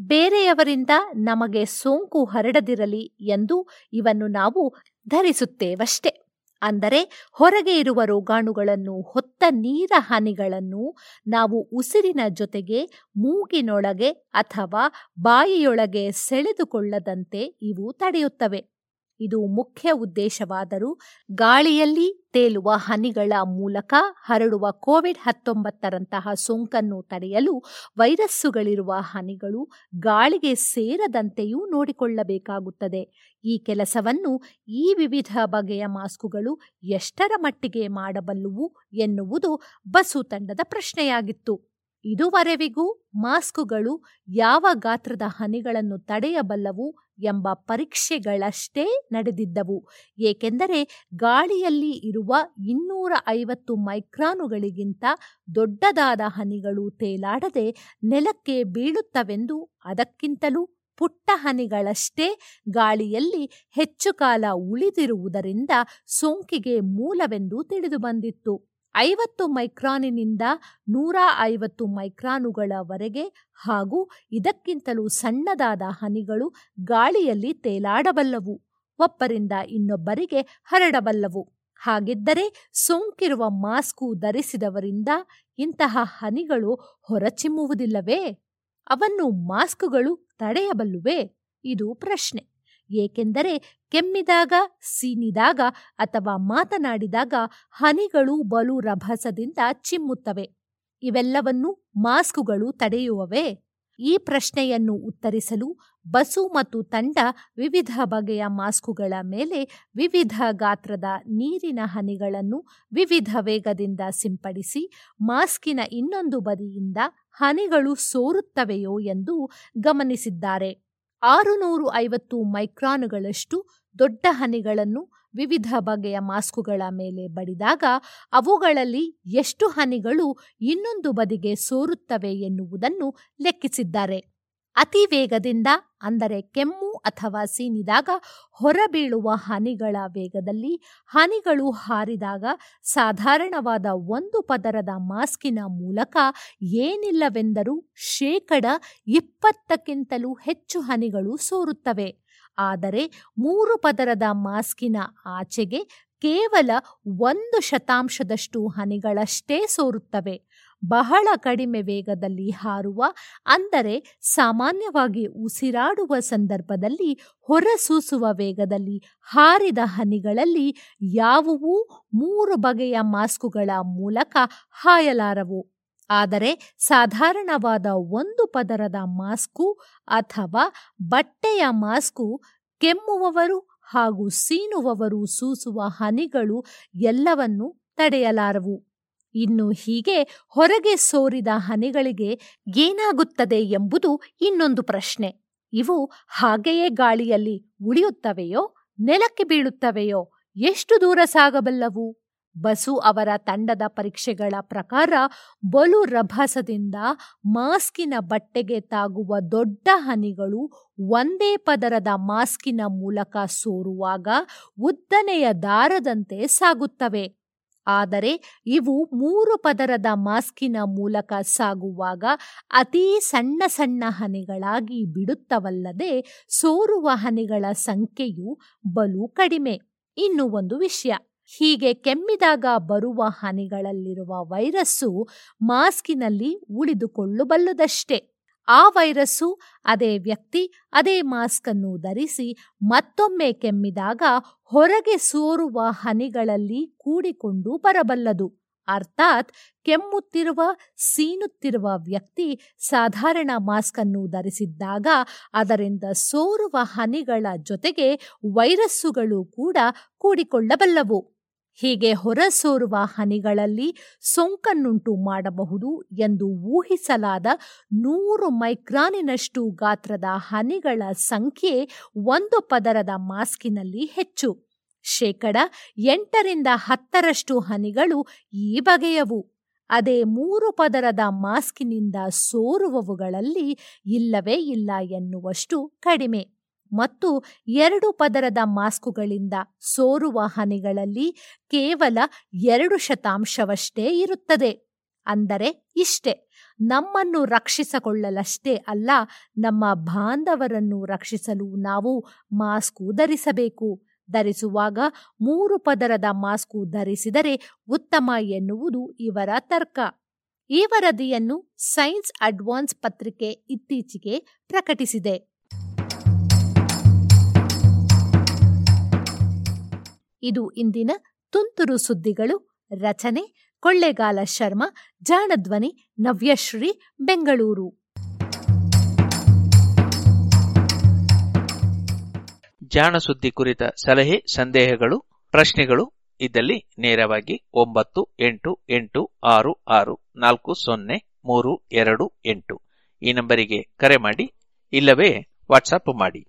ಬೇರೆಯವರಿಂದ ನಮಗೆ ಸೋಂಕು ಹರಡದಿರಲಿ ಎಂದು ಇವನ್ನು ನಾವು ಧರಿಸುತ್ತೇವಷ್ಟೆ. ಅಂದರೆ ಹೊರಗೆ ಇರುವ ರೋಗಾಣುಗಳನ್ನು, ಹೊತ್ತ ನೀರ ಹನಿಗಳನ್ನು ನಾವು ಉಸಿರಿನ ಜೊತೆಗೆ ಮೂಗಿನೊಳಗೆ ಅಥವಾ ಬಾಯಿಯೊಳಗೆ ಸೆಳೆದುಕೊಳ್ಳದಂತೆ ಇವು ತಡೆಯುತ್ತವೆ. ಇದು ಮುಖ್ಯ ಉದ್ದೇಶವಾದರೂ ಗಾಳಿಯಲ್ಲಿ ತೇಲುವ ಹನಿಗಳ ಮೂಲಕ ಹರಡುವ ಕೋವಿಡ್ ಹತ್ತೊಂಬತ್ತರಂತಹ ಸೋಂಕನ್ನು ತಡೆಯಲು ವೈರಸ್ಸುಗಳಿರುವ ಹನಿಗಳು ಗಾಳಿಗೆ ಸೇರದಂತೆಯೂ ನೋಡಿಕೊಳ್ಳಬೇಕಾಗುತ್ತದೆ. ಈ ಕೆಲಸವನ್ನು ಈ ವಿವಿಧ ಬಗೆಯ ಮಾಸ್ಕುಗಳು ಎಷ್ಟರ ಮಟ್ಟಿಗೆ ಮಾಡಬಲ್ಲುವು ಎನ್ನುವುದು ಬಸು ತಂಡದ ಪ್ರಶ್ನೆಯಾಗಿತ್ತು. ಇದುವರೆವಿಗೂ ಮಾಸ್ಕುಗಳು ಯಾವ ಗಾತ್ರದ ಹನಿಗಳನ್ನು ತಡೆಯಬಲ್ಲವು ಎಂಬ ಪರೀಕ್ಷೆಗಳಷ್ಟೇ ನಡೆದಿದ್ದವು. ಏಕೆಂದರೆ ಗಾಳಿಯಲ್ಲಿ ಇರುವ ಇನ್ನೂರ ಐವತ್ತು ಮೈಕ್ರಾನುಗಳಿಗಿಂತ ದೊಡ್ಡದಾದ ಹನಿಗಳು ತೇಲಾಡದೆ ನೆಲಕ್ಕೆ ಬೀಳುತ್ತವೆಂದು ಅದಕ್ಕಿಂತಲೂ ಪುಟ್ಟ ಹನಿಗಳಷ್ಟೇ ಗಾಳಿಯಲ್ಲಿ ಹೆಚ್ಚು ಕಾಲ ಉಳಿದಿರುವುದರಿಂದ ಸೋಂಕಿಗೆ ಮೂಲವೆಂದು ತಿಳಿದುಬಂದಿತ್ತು. ಐವತ್ತು ಮೈಕ್ರಾನಿನಿಂದ ನೂರ ಐವತ್ತು ಮೈಕ್ರಾನುಗಳವರೆಗೆ ಹಾಗೂ ಇದಕ್ಕಿಂತಲೂ ಸಣ್ಣದಾದ ಹನಿಗಳು ಗಾಳಿಯಲ್ಲಿ ತೇಲಾಡಬಲ್ಲವು. ಒಬ್ಬರಿಂದ ಇನ್ನೊಬ್ಬರಿಗೆ ಹರಡಬಲ್ಲವು. ಹಾಗಿದ್ದರೆ ಸೋಂಕಿರುವ ಮಾಸ್ಕು ಧರಿಸಿದವರಿಂದ ಇಂತಹ ಹನಿಗಳು ಹೊರಚಿಮ್ಮುವುದಿಲ್ಲವೇ? ಅವನ್ನು ಮಾಸ್ಕುಗಳು ತಡೆಯಬಲ್ಲುವೆ? ಇದು ಪ್ರಶ್ನೆ. ಏಕೆಂದರೆ ಕೆಮ್ಮಿದಾಗ, ಸೀನಿದಾಗ ಅಥವಾ ಮಾತನಾಡಿದಾಗ ಹನಿಗಳು ಬಲು ರಭಸದಿಂದ ಚಿಮ್ಮುತ್ತವೆ. ಇವೆಲ್ಲವನ್ನು ಮಾಸ್ಕುಗಳು ತಡೆಯುವವೇ. ಈ ಪ್ರಶ್ನೆಯನ್ನು ಉತ್ತರಿಸಲು ಬಸು ಮತ್ತು ತಂಡ ವಿವಿಧ ಬಗೆಯ ಮಾಸ್ಕುಗಳ ಮೇಲೆ ವಿವಿಧ ಗಾತ್ರದ ನೀರಿನ ಹನಿಗಳನ್ನು ವಿವಿಧ ವೇಗದಿಂದ ಸಿಂಪಡಿಸಿ ಮಾಸ್ಕಿನ ಇನ್ನೊಂದು ಬದಿಯಿಂದ ಹನಿಗಳು ಸೋರುತ್ತವೆಯೋ ಎಂದು ಗಮನಿಸಿದ್ದಾರೆ. ಆರುನೂರು ಐವತ್ತು ಮೈಕ್ರಾನುಗಳಷ್ಟು ದೊಡ್ಡ ಹನಿಗಳನ್ನು ವಿವಿಧ ಬಗೆಯ ಮಾಸ್ಕುಗಳ ಮೇಲೆ ಬಡಿದಾಗ ಅವುಗಳಲ್ಲಿ ಎಷ್ಟು ಹನಿಗಳು ಇನ್ನೊಂದು ಬದಿಗೆ ಸೋರುತ್ತವೆ ಎನ್ನುವುದನ್ನು ಲೆಕ್ಕಿಸಿದ್ದಾರೆ. ಅತಿ ವೇಗದಿಂದ, ಅಂದರೆ ಕೆಮ್ಮು ಅಥವಾ ಸೀನಿದಾಗ ಹೊರಬೀಳುವ ಹನಿಗಳ ವೇಗದಲ್ಲಿ ಹನಿಗಳು ಹಾರಿದಾಗ ಸಾಧಾರಣವಾದ ಒಂದು ಪದರದ ಮಾಸ್ಕಿನ ಮೂಲಕ ಏನಿಲ್ಲವೆಂದರೂ ಶೇಕಡ ಇಪ್ಪತ್ತಕ್ಕಿಂತಲೂ ಹೆಚ್ಚು ಹನಿಗಳು ಸೋರುತ್ತವೆ. ಆದರೆ ಮೂರು ಪದರದ ಮಾಸ್ಕಿನ ಆಚೆಗೆ ಕೇವಲ ಒಂದು ಶತಾಂಶದಷ್ಟು ಹನಿಗಳಷ್ಟೇ ಸೋರುತ್ತವೆ. ಬಹಳ ಕಡಿಮೆ ವೇಗದಲ್ಲಿ ಹಾರುವ, ಅಂದರೆ ಸಾಮಾನ್ಯವಾಗಿ ಉಸಿರಾಡುವ ಸಂದರ್ಭದಲ್ಲಿ ಹೊರಸೂಸುವ ವೇಗದಲ್ಲಿ ಹಾರಿದ ಹನಿಗಳಲ್ಲಿ ಯಾವುವೂ ಮೂರು ಬಗೆಯ ಮಾಸ್ಕುಗಳ ಮೂಲಕ ಹಾಯಲಾರವು. ಆದರೆ ಸಾಧಾರಣವಾದ ಒಂದು ಪದರದ ಮಾಸ್ಕು ಅಥವಾ ಬಟ್ಟೆಯ ಮಾಸ್ಕು ಕೆಮ್ಮುವವರು ಹಾಗೂ ಸೀನುವವರು ಸೂಸುವ ಹನಿಗಳು ಎಲ್ಲವನ್ನೂ ತಡೆಯಲಾರವು. ಇನ್ನು ಹೀಗೆ ಹೊರಗೆ ಸೋರಿದ ಹನಿಗಳಿಗೆ ಏನಾಗುತ್ತದೆ ಎಂಬುದು ಇನ್ನೊಂದು ಪ್ರಶ್ನೆ. ಇವು ಹಾಗೆಯೇ ಗಾಳಿಯಲ್ಲಿ ಉಳಿಯುತ್ತವೆಯೋ, ನೆಲಕ್ಕೆ ಬೀಳುತ್ತವೆಯೋ, ಎಷ್ಟು ದೂರ ಸಾಗಬಲ್ಲವು? ಬಸು ಅವರ ತಂಡದ ಪರೀಕ್ಷೆಗಳ ಪ್ರಕಾರ ಬಲು ರಭಸದಿಂದ ಮಾಸ್ಕಿನ ಬಟ್ಟೆಗೆ ತಾಗುವ ದೊಡ್ಡ ಹನಿಗಳು ಒಂದೇ ಪದರದ ಮಾಸ್ಕಿನ ಮೂಲಕ ಸೋರುವಾಗ ಉದ್ದನೆಯ ದಾರದಂತೆ ಸಾಗುತ್ತವೆ. ಆದರೆ ಇವು ಮೂರು ಪದರದ ಮಾಸ್ಕಿನ ಮೂಲಕ ಸಾಗುವಾಗ ಅತೀ ಸಣ್ಣ ಸಣ್ಣ ಹನಿಗಳಾಗಿ ಬಿಡುತ್ತವಲ್ಲದೆ ಸೋರುವ ಹನಿಗಳ ಸಂಖ್ಯೆಯು ಬಲು ಕಡಿಮೆ. ಇನ್ನು ಒಂದು ವಿಷಯ. ಹೀಗೆ ಕೆಮ್ಮಿದಾಗ ಬರುವ ಹನಿಗಳಲ್ಲಿರುವ ವೈರಸ್ಸು ಮಾಸ್ಕಿನಲ್ಲಿ ಉಳಿದುಕೊಳ್ಳಬಲ್ಲದಷ್ಟೇ. ಆ ವೈರಸ್ಸು, ಅದೇ ವ್ಯಕ್ತಿ, ಅದೇ ಮಾಸ್ಕ್ ಅನ್ನು ಧರಿಸಿ ಮತ್ತೊಮ್ಮೆ ಕೆಮ್ಮಿದಾಗ ಹೊರಗೆ ಸೋರುವ ಹನಿಗಳಲ್ಲಿ ಕೂಡಿಕೊಂಡು ಬರಬಲ್ಲದು. ಅರ್ಥಾತ್ ಕೆಮ್ಮುತ್ತಿರುವ, ಸೀನುತ್ತಿರುವ ವ್ಯಕ್ತಿ ಸಾಧಾರಣ ಮಾಸ್ಕ್ ಅನ್ನು ಧರಿಸಿದ್ದಾಗ ಅದರಿಂದ ಸೋರುವ ಹನಿಗಳ ಜೊತೆಗೆ ವೈರಸ್ಸುಗಳು ಕೂಡ ಕೂಡಿಕೊಳ್ಳಬಲ್ಲವು. ಹೀಗೆ ಹೊರಸೋರುವ ಹನಿಗಳಲ್ಲಿ ಸೋಂಕನ್ನುಂಟು ಮಾಡಬಹುದು ಎಂದು ಊಹಿಸಲಾದ ನೂರು ಮೈಕ್ರಾನಿನಷ್ಟು ಗಾತ್ರದ ಹನಿಗಳ ಸಂಖ್ಯೆ ಒಂದು ಪದರದ ಮಾಸ್ಕಿನಲ್ಲಿ ಹೆಚ್ಚು. ಶೇಕಡ ಎಂಟರಿಂದ ಹತ್ತರಷ್ಟು ಹನಿಗಳು ಈ ಬಗೆಯವು. ಅದೇ ಮೂರು ಪದರದ ಮಾಸ್ಕಿನಿಂದ ಸೋರುವವುಗಳಲ್ಲಿ ಇಲ್ಲವೇ ಇಲ್ಲ ಎನ್ನುವಷ್ಟು ಕಡಿಮೆ. ಮತ್ತು ಎರಡು ಪದರದ ಮಾಸ್ಕುಗಳಿಂದ ಸೋರುವ ಹನಿಗಳಲ್ಲಿ ಕೇವಲ ಎರಡು ಶತಾಂಶವಷ್ಟೇ ಇರುತ್ತದೆ. ಅಂದರೆ ಇಷ್ಟೆ. ನಮ್ಮನ್ನು ರಕ್ಷಿಸಿಕೊಳ್ಳಲಷ್ಟೇ ಅಲ್ಲ, ನಮ್ಮ ಬಾಂಧವರನ್ನು ರಕ್ಷಿಸಲು ನಾವು ಮಾಸ್ಕು ಧರಿಸಬೇಕು. ಧರಿಸುವಾಗ ಮೂರು ಪದರದ ಮಾಸ್ಕು ಧರಿಸಿದರೆ ಉತ್ತಮ ಎನ್ನುವುದು ಇವರ ತರ್ಕ. ಈ ವರದಿಯನ್ನು ಸೈನ್ಸ್ ಅಡ್ವಾನ್ಸ್ ಪತ್ರಿಕೆ ಇತ್ತೀಚೆಗೆ ಪ್ರಕಟಿಸಿದೆ. ಇದು ಇಂದಿನ ತುಂತುರು ಸುದ್ದಿಗಳು. ರಚನೆ ಕೊಳ್ಳೇಗಾಲ ಶರ್ಮಾ, ಜಾಣಧ್ವನಿ ನವ್ಯಶ್ರೀ, ಬೆಂಗಳೂರು. ಜಾಣ ಸುದ್ದಿ ಕುರಿತ ಸಲಹೆ, ಸಂದೇಹಗಳು, ಪ್ರಶ್ನೆಗಳು ಇದ್ದಲ್ಲಿ ನೇರವಾಗಿ ಒಂಬತ್ತು, ಎಂಟು ಎಂಟು, ಆರು ಆರು, ನಾಲ್ಕು, ಸೊನ್ನೆ, ಮೂರು, ಎರಡು, ಎಂಟು. ಈ ನಂಬರಿಗೆ ಕರೆ ಮಾಡಿ, ಇಲ್ಲವೇ ವಾಟ್ಸಪ್ ಮಾಡಿ.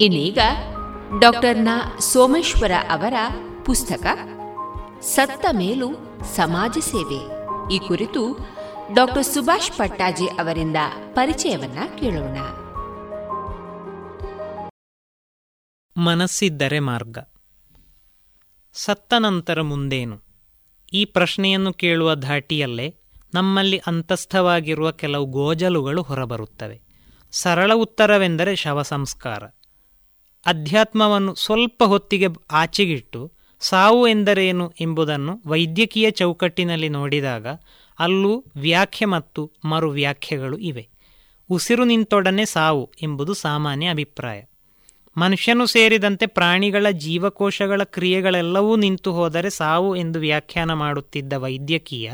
ಇನ್ನೀಗ ಡಾಕ್ಟರ್ನ ಸೋಮೇಶ್ವರ ಅವರ ಪುಸ್ತಕ, ಸತ್ತ ಮೇಲೂ ಸಮಾಜ ಸೇವೆ. ಈ ಕುರಿತು ಡಾಕ್ಟರ್ ಸುಭಾಷ್ ಪಟ್ಟಾಜಿ ಅವರಿಂದ ಪರಿಚಯವನ್ನ ಕೇಳೋಣ. ಮನಸ್ಸಿದ್ದರೆ ಮಾರ್ಗ. ಸತ್ತ ನಂತರ ಮುಂದೇನು? ಈ ಪ್ರಶ್ನೆಯನ್ನು ಕೇಳುವ ಧಾಟಿಯಲ್ಲೇ ನಮ್ಮಲ್ಲಿ ಅಂತಸ್ಥವಾಗಿರುವ ಕೆಲವು ಗೋಜಲುಗಳು ಹೊರಬರುತ್ತವೆ. ಸರಳ ಉತ್ತರವೆಂದರೆ ಶವ ಸಂಸ್ಕಾರ ಅಧ್ಯಾತ್ಮವನ್ನು ಸ್ವಲ್ಪ ಹೊತ್ತಿಗೆ ಆಚೆಗಿಟ್ಟು ಸಾವು ಎಂದರೇನು ಎಂಬುದನ್ನು ವೈದ್ಯಕೀಯ ಚೌಕಟ್ಟಿನಲ್ಲಿ ನೋಡಿದಾಗ ಅಲ್ಲೂ ವ್ಯಾಖ್ಯೆ ಮತ್ತು ಮರು ವ್ಯಾಖ್ಯೆಗಳು ಇವೆ. ಉಸಿರು ನಿಂತೊಡನೆ ಸಾವು ಎಂಬುದು ಸಾಮಾನ್ಯ ಅಭಿಪ್ರಾಯ. ಮನುಷ್ಯನು ಸೇರಿದಂತೆ ಪ್ರಾಣಿಗಳ ಜೀವಕೋಶಗಳ ಕ್ರಿಯೆಗಳೆಲ್ಲವೂ ನಿಂತು ಹೋದರೆ ಸಾವು ಎಂದು ವ್ಯಾಖ್ಯಾನ ಮಾಡುತ್ತಿದ್ದ ವೈದ್ಯಕೀಯ,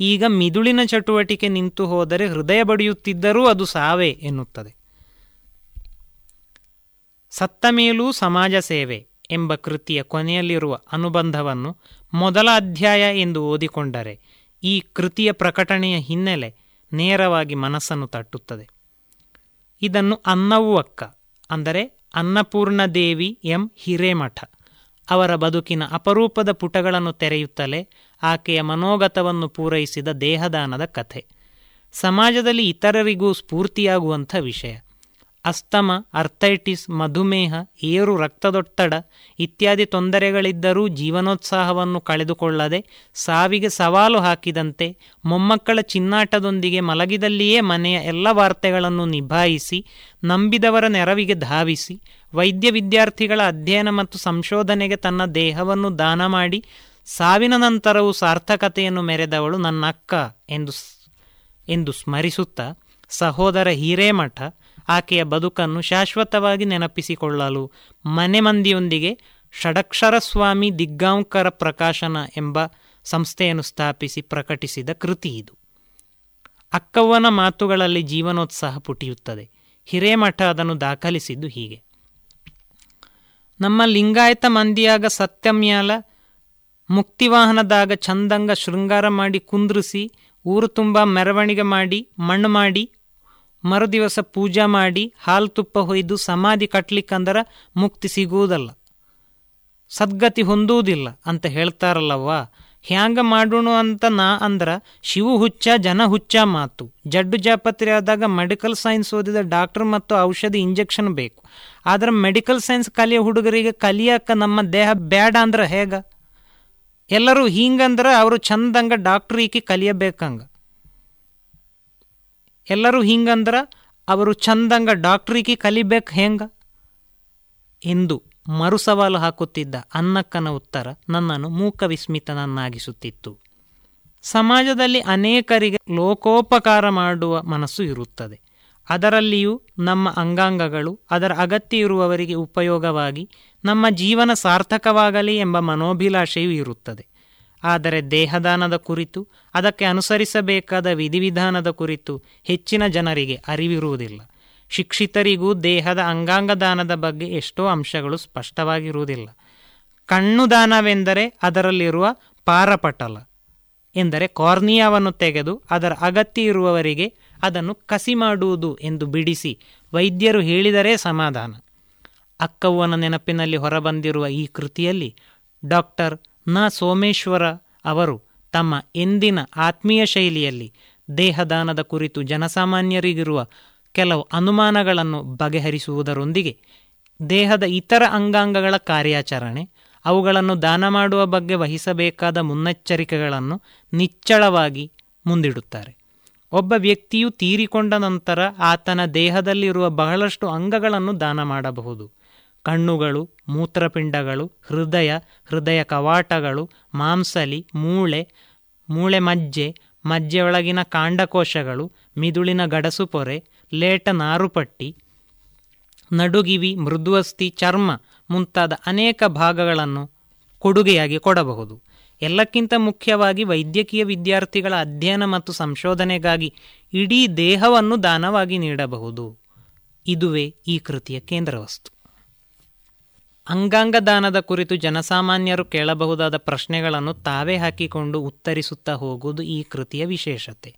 ಈಗ ಮಿದುಳಿನ ಚಟುವಟಿಕೆ ನಿಂತು ಹೋದರೆ ಹೃದಯ ಬಡಿಯುತ್ತಿದ್ದರೂ ಅದು ಸಾವೇ ಎನ್ನುತ್ತದೆ. ಸತ್ತ ಮೇಲೂ ಸಮಾಜ ಸೇವೆ ಎಂಬ ಕೃತಿಯ ಕೊನೆಯಲ್ಲಿರುವ ಅನುಬಂಧವನ್ನು ಮೊದಲ ಅಧ್ಯಾಯ ಎಂದು ಓದಿಕೊಂಡರೆ ಈ ಕೃತಿಯ ಪ್ರಕಟಣೆಯ ಹಿನ್ನೆಲೆ ನೇರವಾಗಿ ಮನಸ್ಸನ್ನು ತಟ್ಟುತ್ತದೆ. ಇದನ್ನು ಅನ್ನವು ಅಕ್ಕ ಅಂದರೆ ಅನ್ನಪೂರ್ಣದೇವಿ ಎಂ ಹಿರೇಮಠ, ಅವರ ಬದುಕಿನ ಅಪರೂಪದ ಪುಟಗಳನ್ನು ತೆರೆಯುತ್ತಲೇ ಆಕೆಯ ಮನೋಗತವನ್ನು ಪೂರೈಸಿದ ದೇಹದಾನದ ಕಥೆ. ಸಮಾಜದಲ್ಲಿ ಇತರರಿಗೂ ಸ್ಫೂರ್ತಿಯಾಗುವಂಥ ವಿಷಯ. ಅಸ್ತಮ, ಅರ್ಥೈಟಿಸ್, ಮಧುಮೇಹ, ಏರು, ರಕ್ತದೊತ್ತಡ ಇತ್ಯಾದಿ ತೊಂದರೆಗಳಿದ್ದರೂ ಜೀವನೋತ್ಸಾಹವನ್ನು ಕಳೆದುಕೊಳ್ಳದೆ ಸಾವಿಗೆ ಸವಾಲು ಹಾಕಿದಂತೆ ಮೊಮ್ಮಕ್ಕಳ ಚಿನ್ನಾಟದೊಂದಿಗೆ ಮಲಗಿದಲ್ಲಿಯೇ ಮನೆಯ ಎಲ್ಲ ವಾರ್ತೆಗಳನ್ನು ನಿಭಾಯಿಸಿ, ನಂಬಿದವರ ನೆರವಿಗೆ ಧಾವಿಸಿ, ವೈದ್ಯ ವಿದ್ಯಾರ್ಥಿಗಳ ಅಧ್ಯಯನ ಮತ್ತು ಸಂಶೋಧನೆಗೆ ತನ್ನ ದೇಹವನ್ನು ದಾನ ಮಾಡಿ, ಸಾವಿನ ನಂತರವೂ ಸಾರ್ಥಕತೆಯನ್ನು ಮೆರೆದವಳು ನನ್ನ ಅಕ್ಕ ಎಂದು ಎಂದು ಸ್ಮರಿಸುತ್ತಾ ಸಹೋದರ ಹಿರೇಮಠ ಆಕೆಯ ಬದುಕನ್ನು ಶಾಶ್ವತವಾಗಿ ನೆನಪಿಸಿಕೊಳ್ಳಲು ಮನೆ ಮಂದಿಯೊಂದಿಗೆ ಷಡಕ್ಷರ ಸ್ವಾಮಿ ದಿಗ್ಗಾಂಕರ ಪ್ರಕಾಶನ ಎಂಬ ಸಂಸ್ಥೆಯನ್ನು ಸ್ಥಾಪಿಸಿ ಪ್ರಕಟಿಸಿದ ಕೃತಿ ಇದು. ಅಕ್ಕವ್ವನ ಮಾತುಗಳಲ್ಲಿ ಜೀವನೋತ್ಸಾಹ ಪುಟಿಯುತ್ತದೆ. ಹಿರೇಮಠ ಅದನ್ನು ದಾಖಲಿಸಿದ್ದು ಹೀಗೆ. ನಮ್ಮ ಲಿಂಗಾಯತ ಮಂದಿಯಾಗ ಸತ್ಯಮ್ಯಾಲ ಮುಕ್ತಿವಾಹನದಾಗ ಚಂದಂಗ ಶೃಂಗಾರ ಮಾಡಿ ಕುಂದ್ರಿಸಿ, ಊರು ತುಂಬ ಮೆರವಣಿಗೆ ಮಾಡಿ, ಮಣ್ಣು ಮಾಡಿ ಮರುದಿವಸ ಪೂಜಾ ಮಾಡಿ ಹಾಲು ತುಪ್ಪ ಹೊಯ್ದು ಸಮಾಧಿ ಕಟ್ಲಿಕ್ಕಂದರ ಮುಕ್ತಿ ಸಿಗುವುದಲ್ಲ. ಸದ್ಗತಿ ಹೊಂದುವುದಿಲ್ಲ ಅಂತ ಹೇಳ್ತಾರಲ್ಲವ್ವ. ಹ್ಯಾಂಗ ಮಾಡೋಣ ಅಂತ ನಾ ಅಂದ್ರ ಶಿವು ಹುಚ್ಚ, ಜನ ಹುಚ್ಚ ಮಾತು. ಜಡ್ಡು ಜಾಪತ್ರೆ ಆದಾಗ ಮೆಡಿಕಲ್ ಸೈನ್ಸ್ ಓದಿದ ಡಾಕ್ಟರ್ ಮತ್ತು ಔಷಧಿ ಇಂಜೆಕ್ಷನ್ ಬೇಕು. ಆದ್ರೆ ಮೆಡಿಕಲ್ ಸೈನ್ಸ್ ಕಲಿಯೋ ಹುಡುಗರಿಗೆ ಕಲಿಯಕ್ಕ ನಮ್ಮ ದೇಹ ಬೇಡ ಅಂದ್ರೆ ಹೇಗ? ಎಲ್ಲರೂ ಹಿಂಗಂದ್ರೆ ಅವರು ಚಂದಂಗ ಡಾಕ್ಟರ್ ಈಕಿ ಕಲಿಯಬೇಕಂಗ. ಎಲ್ಲರೂ ಹಿಂಗಂದ್ರ ಅವರು ಚಂದಂಗ ಡಾಕ್ಟ್ರಿಗೆ ಕಲಿಬೇಕು ಹೆಂಗ? ಎಂದು ಮರುಸವಾಲು ಹಾಕುತ್ತಿದ್ದ ಅನ್ನಕ್ಕನ ಉತ್ತರ ನನ್ನನ್ನು ಮೂಕ ವಿಸ್ಮಿತನನ್ನಾಗಿಸುತ್ತಿತ್ತು ಸಮಾಜದಲ್ಲಿ ಅನೇಕರಿಗೆ ಲೋಕೋಪಕಾರ ಮಾಡುವ ಮನಸ್ಸು ಇರುತ್ತದೆ. ಅದರಲ್ಲಿಯೂ ನಮ್ಮ ಅಂಗಾಂಗಗಳು, ಅದರ ಅಗತ್ಯ ಇರುವವರಿಗೆ ಉಪಯೋಗವಾಗಿ ನಮ್ಮ ಜೀವನ ಸಾರ್ಥಕವಾಗಲಿ ಎಂಬ ಮನೋಭಿಲಾಷೆಯೂ ಇರುತ್ತದೆ. ಆದರೆ ದೇಹದಾನದ ಕುರಿತು, ಅದಕ್ಕೆ ಅನುಸರಿಸಬೇಕಾದ ವಿಧಿವಿಧಾನದ ಕುರಿತು ಹೆಚ್ಚಿನ ಜನರಿಗೆ ಅರಿವಿರುವುದಿಲ್ಲ. ಶಿಕ್ಷಿತರಿಗೂ ದೇಹದ ಅಂಗಾಂಗ ದಾನದ ಬಗ್ಗೆ ಎಷ್ಟೋ ಅಂಶಗಳು ಸ್ಪಷ್ಟವಾಗಿರುವುದಿಲ್ಲ. ಕಣ್ಣು ದಾನವೆಂದರೆ ಅದರಲ್ಲಿರುವ ಪಾರಪಟಲ ಎಂದರೆ ಕಾರ್ನಿಯಾವನ್ನು ತೆಗೆದು ಅದರ ಅಗತ್ಯ ಇರುವವರಿಗೆ ಅದನ್ನು ಕಸಿ ಮಾಡುವುದು ಎಂದು ಬಿಡಿಸಿ ವೈದ್ಯರು ಹೇಳಿದರೆ ಸಮಾಧಾನ. ಅಕ್ಕವ್ವನ ನೆನಪಿನಲ್ಲಿ ಹೊರಬಂದಿರುವ ಈ ಕೃತಿಯಲ್ಲಿ ಡಾಕ್ಟರ್ ನ ಸೋಮೇಶ್ವರ ಅವರು ತಮ್ಮ ಎಂದಿನ ಆತ್ಮೀಯ ಶೈಲಿಯಲ್ಲಿ ದೇಹದಾನದ ಕುರಿತು ಜನಸಾಮಾನ್ಯರಿಗಿರುವ ಕೆಲವು ಅನುಮಾನಗಳನ್ನು ಬಗೆಹರಿಸುವುದರೊಂದಿಗೆ ದೇಹದ ಇತರ ಅಂಗಾಂಗಗಳ ಕಾರ್ಯಾಚರಣೆ, ಅವುಗಳನ್ನು ದಾನ ಮಾಡುವ ಬಗ್ಗೆ ವಹಿಸಬೇಕಾದ ಮುನ್ನೆಚ್ಚರಿಕೆಗಳನ್ನು ನಿಚ್ಚಳವಾಗಿ ಮುಂದಿಡುತ್ತಾರೆ. ಒಬ್ಬ ವ್ಯಕ್ತಿಯು ತೀರಿಕೊಂಡ ನಂತರ ಆತನ ದೇಹದಲ್ಲಿರುವ ಬಹಳಷ್ಟು ಅಂಗಗಳನ್ನು ದಾನ ಮಾಡಬಹುದು. ಕಣ್ಣುಗಳು, ಮೂತ್ರಪಿಂಡಗಳು, ಹೃದಯ ಹೃದಯ ಕವಾಟಗಳು, ಮಾಂಸಲಿ, ಮೂಳೆ ಮೂಳೆ ಮಜ್ಜೆ, ಮಜ್ಜೆಯೊಳಗಿನ ಕಾಂಡಕೋಶಗಳು, ಮಿದುಳಿನ ಗಡಸುಪೊರೆ, ಲೇಟ ನಾರುಪಟ್ಟಿ, ನಡುಗಿವಿ, ಮೃದುವಸ್ತಿ, ಚರ್ಮ ಮುಂತಾದ ಅನೇಕ ಭಾಗಗಳನ್ನು ಕೊಡುಗೆಯಾಗಿ ಕೊಡಬಹುದು. ಎಲ್ಲಕ್ಕಿಂತ ಮುಖ್ಯವಾಗಿ ವೈದ್ಯಕೀಯ ವಿದ್ಯಾರ್ಥಿಗಳ ಅಧ್ಯಯನ ಮತ್ತು ಸಂಶೋಧನೆಗಾಗಿ ಇಡೀ ದೇಹವನ್ನು ದಾನವಾಗಿ ನೀಡಬಹುದು. ಇದುವೇ ಈ ಕೃತಿಯ ಕೇಂದ್ರವಸ್ತು. ಅಂಗಾಂಗ ದಾನದ ಕುರಿತು ಜನಸಾಮಾನ್ಯರು ಕೇಳಬಹುದಾದ ಪ್ರಶ್ನೆಗಳನ್ನು ತಾವೇ ಹಾಕಿಕೊಂಡು ಉತ್ತರಿಸುತ್ತಾ ಹೋಗುವುದು ಈ ಕೃತಿಯ ವಿಶೇಷತೆ.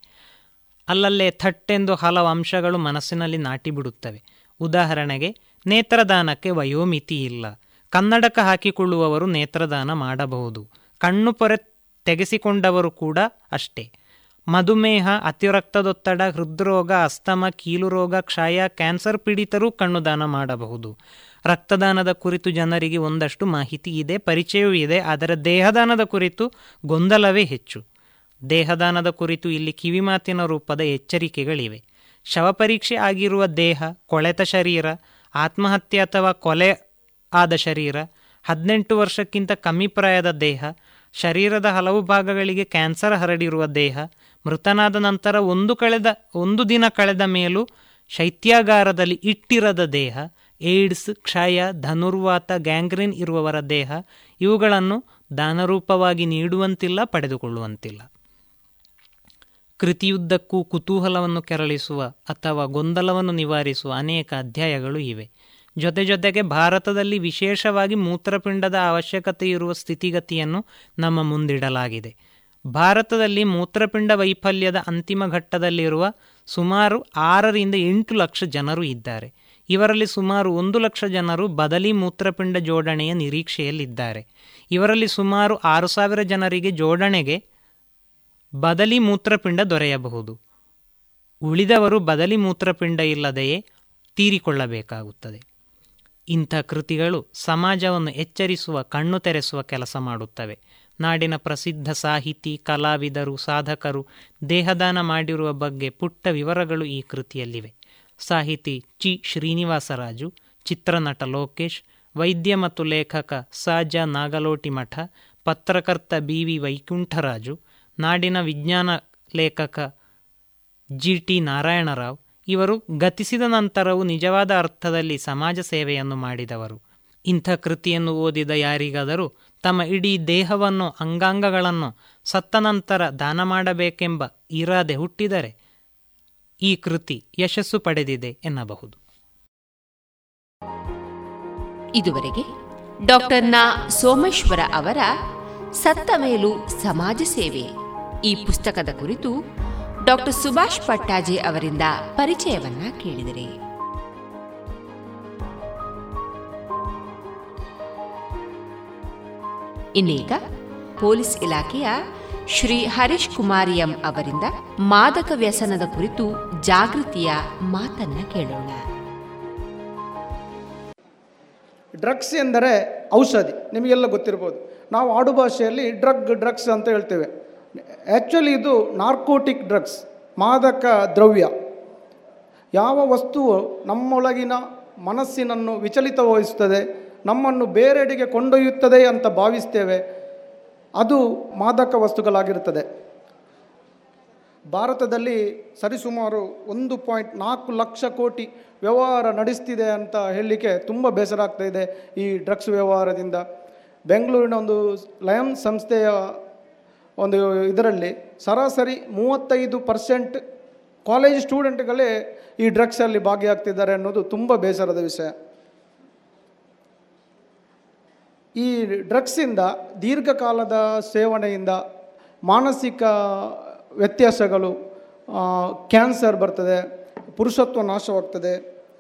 ಅಲ್ಲಲ್ಲೇ ಥಟ್ಟೆಂದು ಹಲವು ಅಂಶಗಳು ಮನಸ್ಸಿನಲ್ಲಿ ನಾಟಿಬಿಡುತ್ತವೆ. ಉದಾಹರಣೆಗೆ, ನೇತ್ರದಾನಕ್ಕೆ ವಯೋಮಿತಿ ಇಲ್ಲ. ಕನ್ನಡಕ ಹಾಕಿಕೊಳ್ಳುವವರು ನೇತ್ರದಾನ ಮಾಡಬಹುದು. ಕಣ್ಣು ಪೊರೆ ತೆಗೆಸಿಕೊಂಡವರು ಕೂಡ ಅಷ್ಟೇ. ಮಧುಮೇಹ, ಅತಿರಕ್ತದೊತ್ತಡ, ಹೃದ್ರೋಗ, ಅಸ್ತಮ, ಕೀಲುರೋಗ, ಕ್ಷಯ, ಕ್ಯಾನ್ಸರ್ ಪೀಡಿತರೂ ಕಣ್ಣು ದಾನ ಮಾಡಬಹುದು. ರಕ್ತದಾನದ ಕುರಿತು ಜನರಿಗೆ ಒಂದಷ್ಟು ಮಾಹಿತಿ ಇದೆ, ಪರಿಚಯವೂ ಇದೆ, ಆದರೆ ದೇಹದಾನದ ಕುರಿತು ಗೊಂದಲವೇ ಹೆಚ್ಚು. ದೇಹದಾನದ ಕುರಿತು ಇಲ್ಲಿ ಕಿವಿಮಾತಿನ ರೂಪದ ಎಚ್ಚರಿಕೆಗಳಿವೆ. ಶವಪರೀಕ್ಷೆ ಆಗಿರುವ ದೇಹ, ಕೊಳೆತ ಶರೀರ, ಆತ್ಮಹತ್ಯೆ ಅಥವಾ ಕೊಲೆ ಆದ ಶರೀರ, ಹದಿನೆಂಟು ವರ್ಷಕ್ಕಿಂತ ಕಮ್ಮಿ ಪ್ರಾಯದ ದೇಹ, ಶರೀರದ ಹಲವು ಭಾಗಗಳಿಗೆ ಕ್ಯಾನ್ಸರ್ ಹರಡಿರುವ ದೇಹ, ಮೃತನಾದ ನಂತರ ಒಂದು ಕಳೆದ, ಒಂದು ದಿನ ಕಳೆದ ಮೇಲೂ ಶೈತ್ಯಾಗಾರದಲ್ಲಿ ಇಟ್ಟಿರದ ದೇಹ ಏಡ್ಸ್, ಕ್ಷಯ, ಧನುರ್ವಾತ, ಗ್ಯಾಂಗ್ರೀನ್ ಇರುವವರ ದೇಹ ಇವುಗಳನ್ನು ದಾನರೂಪವಾಗಿ ನೀಡುವಂತಿಲ್ಲ, ಪಡೆದುಕೊಳ್ಳುವಂತಿಲ್ಲ. ಕೃತಿಯುದ್ದಕ್ಕೂ ಕುತೂಹಲವನ್ನು ಕೆರಳಿಸುವ ಅಥವಾ ಗೊಂದಲವನ್ನು ನಿವಾರಿಸುವ ಅನೇಕ ಅಧ್ಯಾಯಗಳು ಇವೆ. ಜೊತೆ ಜೊತೆಗೆ ಭಾರತದಲ್ಲಿ ವಿಶೇಷವಾಗಿ ಮೂತ್ರಪಿಂಡದ ಅವಶ್ಯಕತೆ ಇರುವ ಸ್ಥಿತಿಗತಿಯನ್ನು ನಮ್ಮ ಮುಂದಿಡಲಾಗಿದೆ. ಭಾರತದಲ್ಲಿ ಮೂತ್ರಪಿಂಡ ವೈಫಲ್ಯದ ಅಂತಿಮ ಘಟ್ಟದಲ್ಲಿರುವ ಸುಮಾರು ಆರರಿಂದ ಎಂಟು ಲಕ್ಷ ಜನರು ಇದ್ದಾರೆ. ಇವರಲ್ಲಿ ಸುಮಾರು ಒಂದು ಲಕ್ಷ ಜನರು ಬದಲಿ ಮೂತ್ರಪಿಂಡ ಜೋಡಣೆಯ ನಿರೀಕ್ಷೆಯಲ್ಲಿದ್ದಾರೆ. ಇವರಲ್ಲಿ ಸುಮಾರು ಆರು ಸಾವಿರ ಜನರಿಗೆ ಜೋಡಣೆಗೆ ಬದಲಿ ಮೂತ್ರಪಿಂಡ ದೊರೆಯಬಹುದು. ಉಳಿದವರು ಬದಲಿ ಮೂತ್ರಪಿಂಡ ಇಲ್ಲದೆಯೇ ತೀರಿಕೊಳ್ಳಬೇಕಾಗುತ್ತದೆ. ಇಂಥ ಕೃತಿಗಳು ಸಮಾಜವನ್ನು ಎಚ್ಚರಿಸುವ, ಕಣ್ಣು ತೆರೆಸುವ ಕೆಲಸ ಮಾಡುತ್ತವೆ. ನಾಡಿನ ಪ್ರಸಿದ್ಧ ಸಾಹಿತಿ, ಕಲಾವಿದರು, ಸಾಧಕರು ದೇಹದಾನ ಮಾಡಿರುವ ಬಗ್ಗೆ ಪುಟ್ಟ ವಿವರಗಳು ಈ ಕೃತಿಯಲ್ಲಿವೆ. ಸಾಹಿತಿ ಚಿ ಶ್ರೀನಿವಾಸರಾಜು, ಚಿತ್ರನಟ ಲೋಕೇಶ್, ವೈದ್ಯ ಮತ್ತು ಲೇಖಕ ಸಾಜ ನಾಗಲೋಟಿಮಠ ಪತ್ರಕರ್ತ ಬಿ ವಿ ವೈಕುಂಠರಾಜು, ನಾಡಿನ ವಿಜ್ಞಾನ ಲೇಖಕ ಜಿ ಟಿ ನಾರಾಯಣರಾವ್ ಇವರು ಗತಿಸಿದ ನಂತರವೂ ನಿಜವಾದ ಅರ್ಥದಲ್ಲಿ ಸಮಾಜ ಸೇವೆಯನ್ನು ಮಾಡಿದವರು. ಇಂಥ ಕೃತಿಯನ್ನು ಓದಿದ ಯಾರಿಗಾದರೂ ತಮ್ಮ ಇಡೀ ದೇಹವನ್ನು ಅಂಗಾಂಗಗಳನ್ನು ಸತ್ತ ನಂತರ ದಾನ ಮಾಡಬೇಕೆಂಬ ಇರಾದೆ ಹುಟ್ಟಿದರೆ ಈ ಕೃತಿ ಯಶಸ್ಸು ಪಡೆದಿದೆ ಎನ್ನಬಹುದು. ಇದುವರೆಗೆ ಡಾಕ್ಟರ್ನ ಸೋಮೇಶ್ವರ ಅವರ ಸತ್ತ ಮೇಲೂ ಸಮಾಜ ಸೇವೆ. ಈ ಪುಸ್ತಕದ ಕುರಿತು ಡಾಕ್ಟರ್ ಸುಭಾಷ್ ಪಟ್ಟಾಜಿ ಅವರಿಂದ ಪರಿಚಯವನ್ನ ಕೇಳಿದರೆ. ಇನ್ನೀಗ ಪೊಲೀಸ್ ಇಲಾಖೆಯ ಶ್ರೀ ಹರೀಶ್ ಕುಮಾರಿಯಂ ಅವರಿಂದ ಮಾದಕ ವ್ಯಸನದ ಕುರಿತು ಜಾಗೃತಿಯ ಮಾತನ್ನ ಕೇಳೋಣ. ಡ್ರಗ್ಸ್ ಎಂದರೆ ಔಷಧಿ, ನಿಮಗೆಲ್ಲ ಗೊತ್ತಿರ್ಬೋದು. ನಾವು ಆಡು ಭಾಷೆಯಲ್ಲಿ ಡ್ರಗ್, ಡ್ರಗ್ಸ್ ಅಂತ ಹೇಳ್ತೇವೆ. ಆ್ಯಕ್ಚುಲಿ ಇದು ನಾರ್ಕೋಟಿಕ್ ಡ್ರಗ್ಸ್, ಮಾದಕ ದ್ರವ್ಯ. ಯಾವ ವಸ್ತುವು ನಮ್ಮೊಳಗಿನ ಮನಸ್ಸಿನನ್ನು ವಿಚಲಿತಗೊಳಿಸುತ್ತದೆ, ನಮ್ಮನ್ನು ಬೇರೆಡೆಗೆ ಕೊಂಡೊಯ್ಯುತ್ತದೆ ಅಂತ ಭಾವಿಸ್ತೇವೆ. ಅದು ಮಾದಕ ವಸ್ತುಗಳಾಗಿರುತ್ತದೆ. ಭಾರತದಲ್ಲಿ ಸರಿಸುಮಾರು ಒಂದು ಪಾಯಿಂಟ್ ನಾಲ್ಕು ಲಕ್ಷ ಕೋಟಿ ವ್ಯವಹಾರ ನಡೆಸ್ತಿದೆ ಅಂತ ಹೇಳಲಿಕ್ಕೆ ತುಂಬ ಬೇಸರ ಆಗ್ತಾ ಈ ಡ್ರಗ್ಸ್ ವ್ಯವಹಾರದಿಂದ. ಬೆಂಗಳೂರಿನ ಒಂದು ಲಯನ್ ಸಂಸ್ಥೆಯ ಒಂದು ಇದರಲ್ಲಿ ಸರಾಸರಿ ಮೂವತ್ತೈದು ಪರ್ಸೆಂಟ್ ಕಾಲೇಜ್ ಸ್ಟೂಡೆಂಟ್ಗಳೇ ಈ ಡ್ರಗ್ಸಲ್ಲಿ ಭಾಗಿಯಾಗ್ತಿದ್ದಾರೆ ಅನ್ನೋದು ತುಂಬ ಬೇಸರದ ವಿಷಯ. ಈ ಡ್ರಗ್ಸಿಂದ ದೀರ್ಘಕಾಲದ ಸೇವನೆಯಿಂದ ಮಾನಸಿಕ ವ್ಯತ್ಯಾಸಗಳು ಕ್ಯಾನ್ಸರ್ ಬರ್ತದೆ, ಪುರುಷತ್ವ ನಾಶವಾಗ್ತದೆ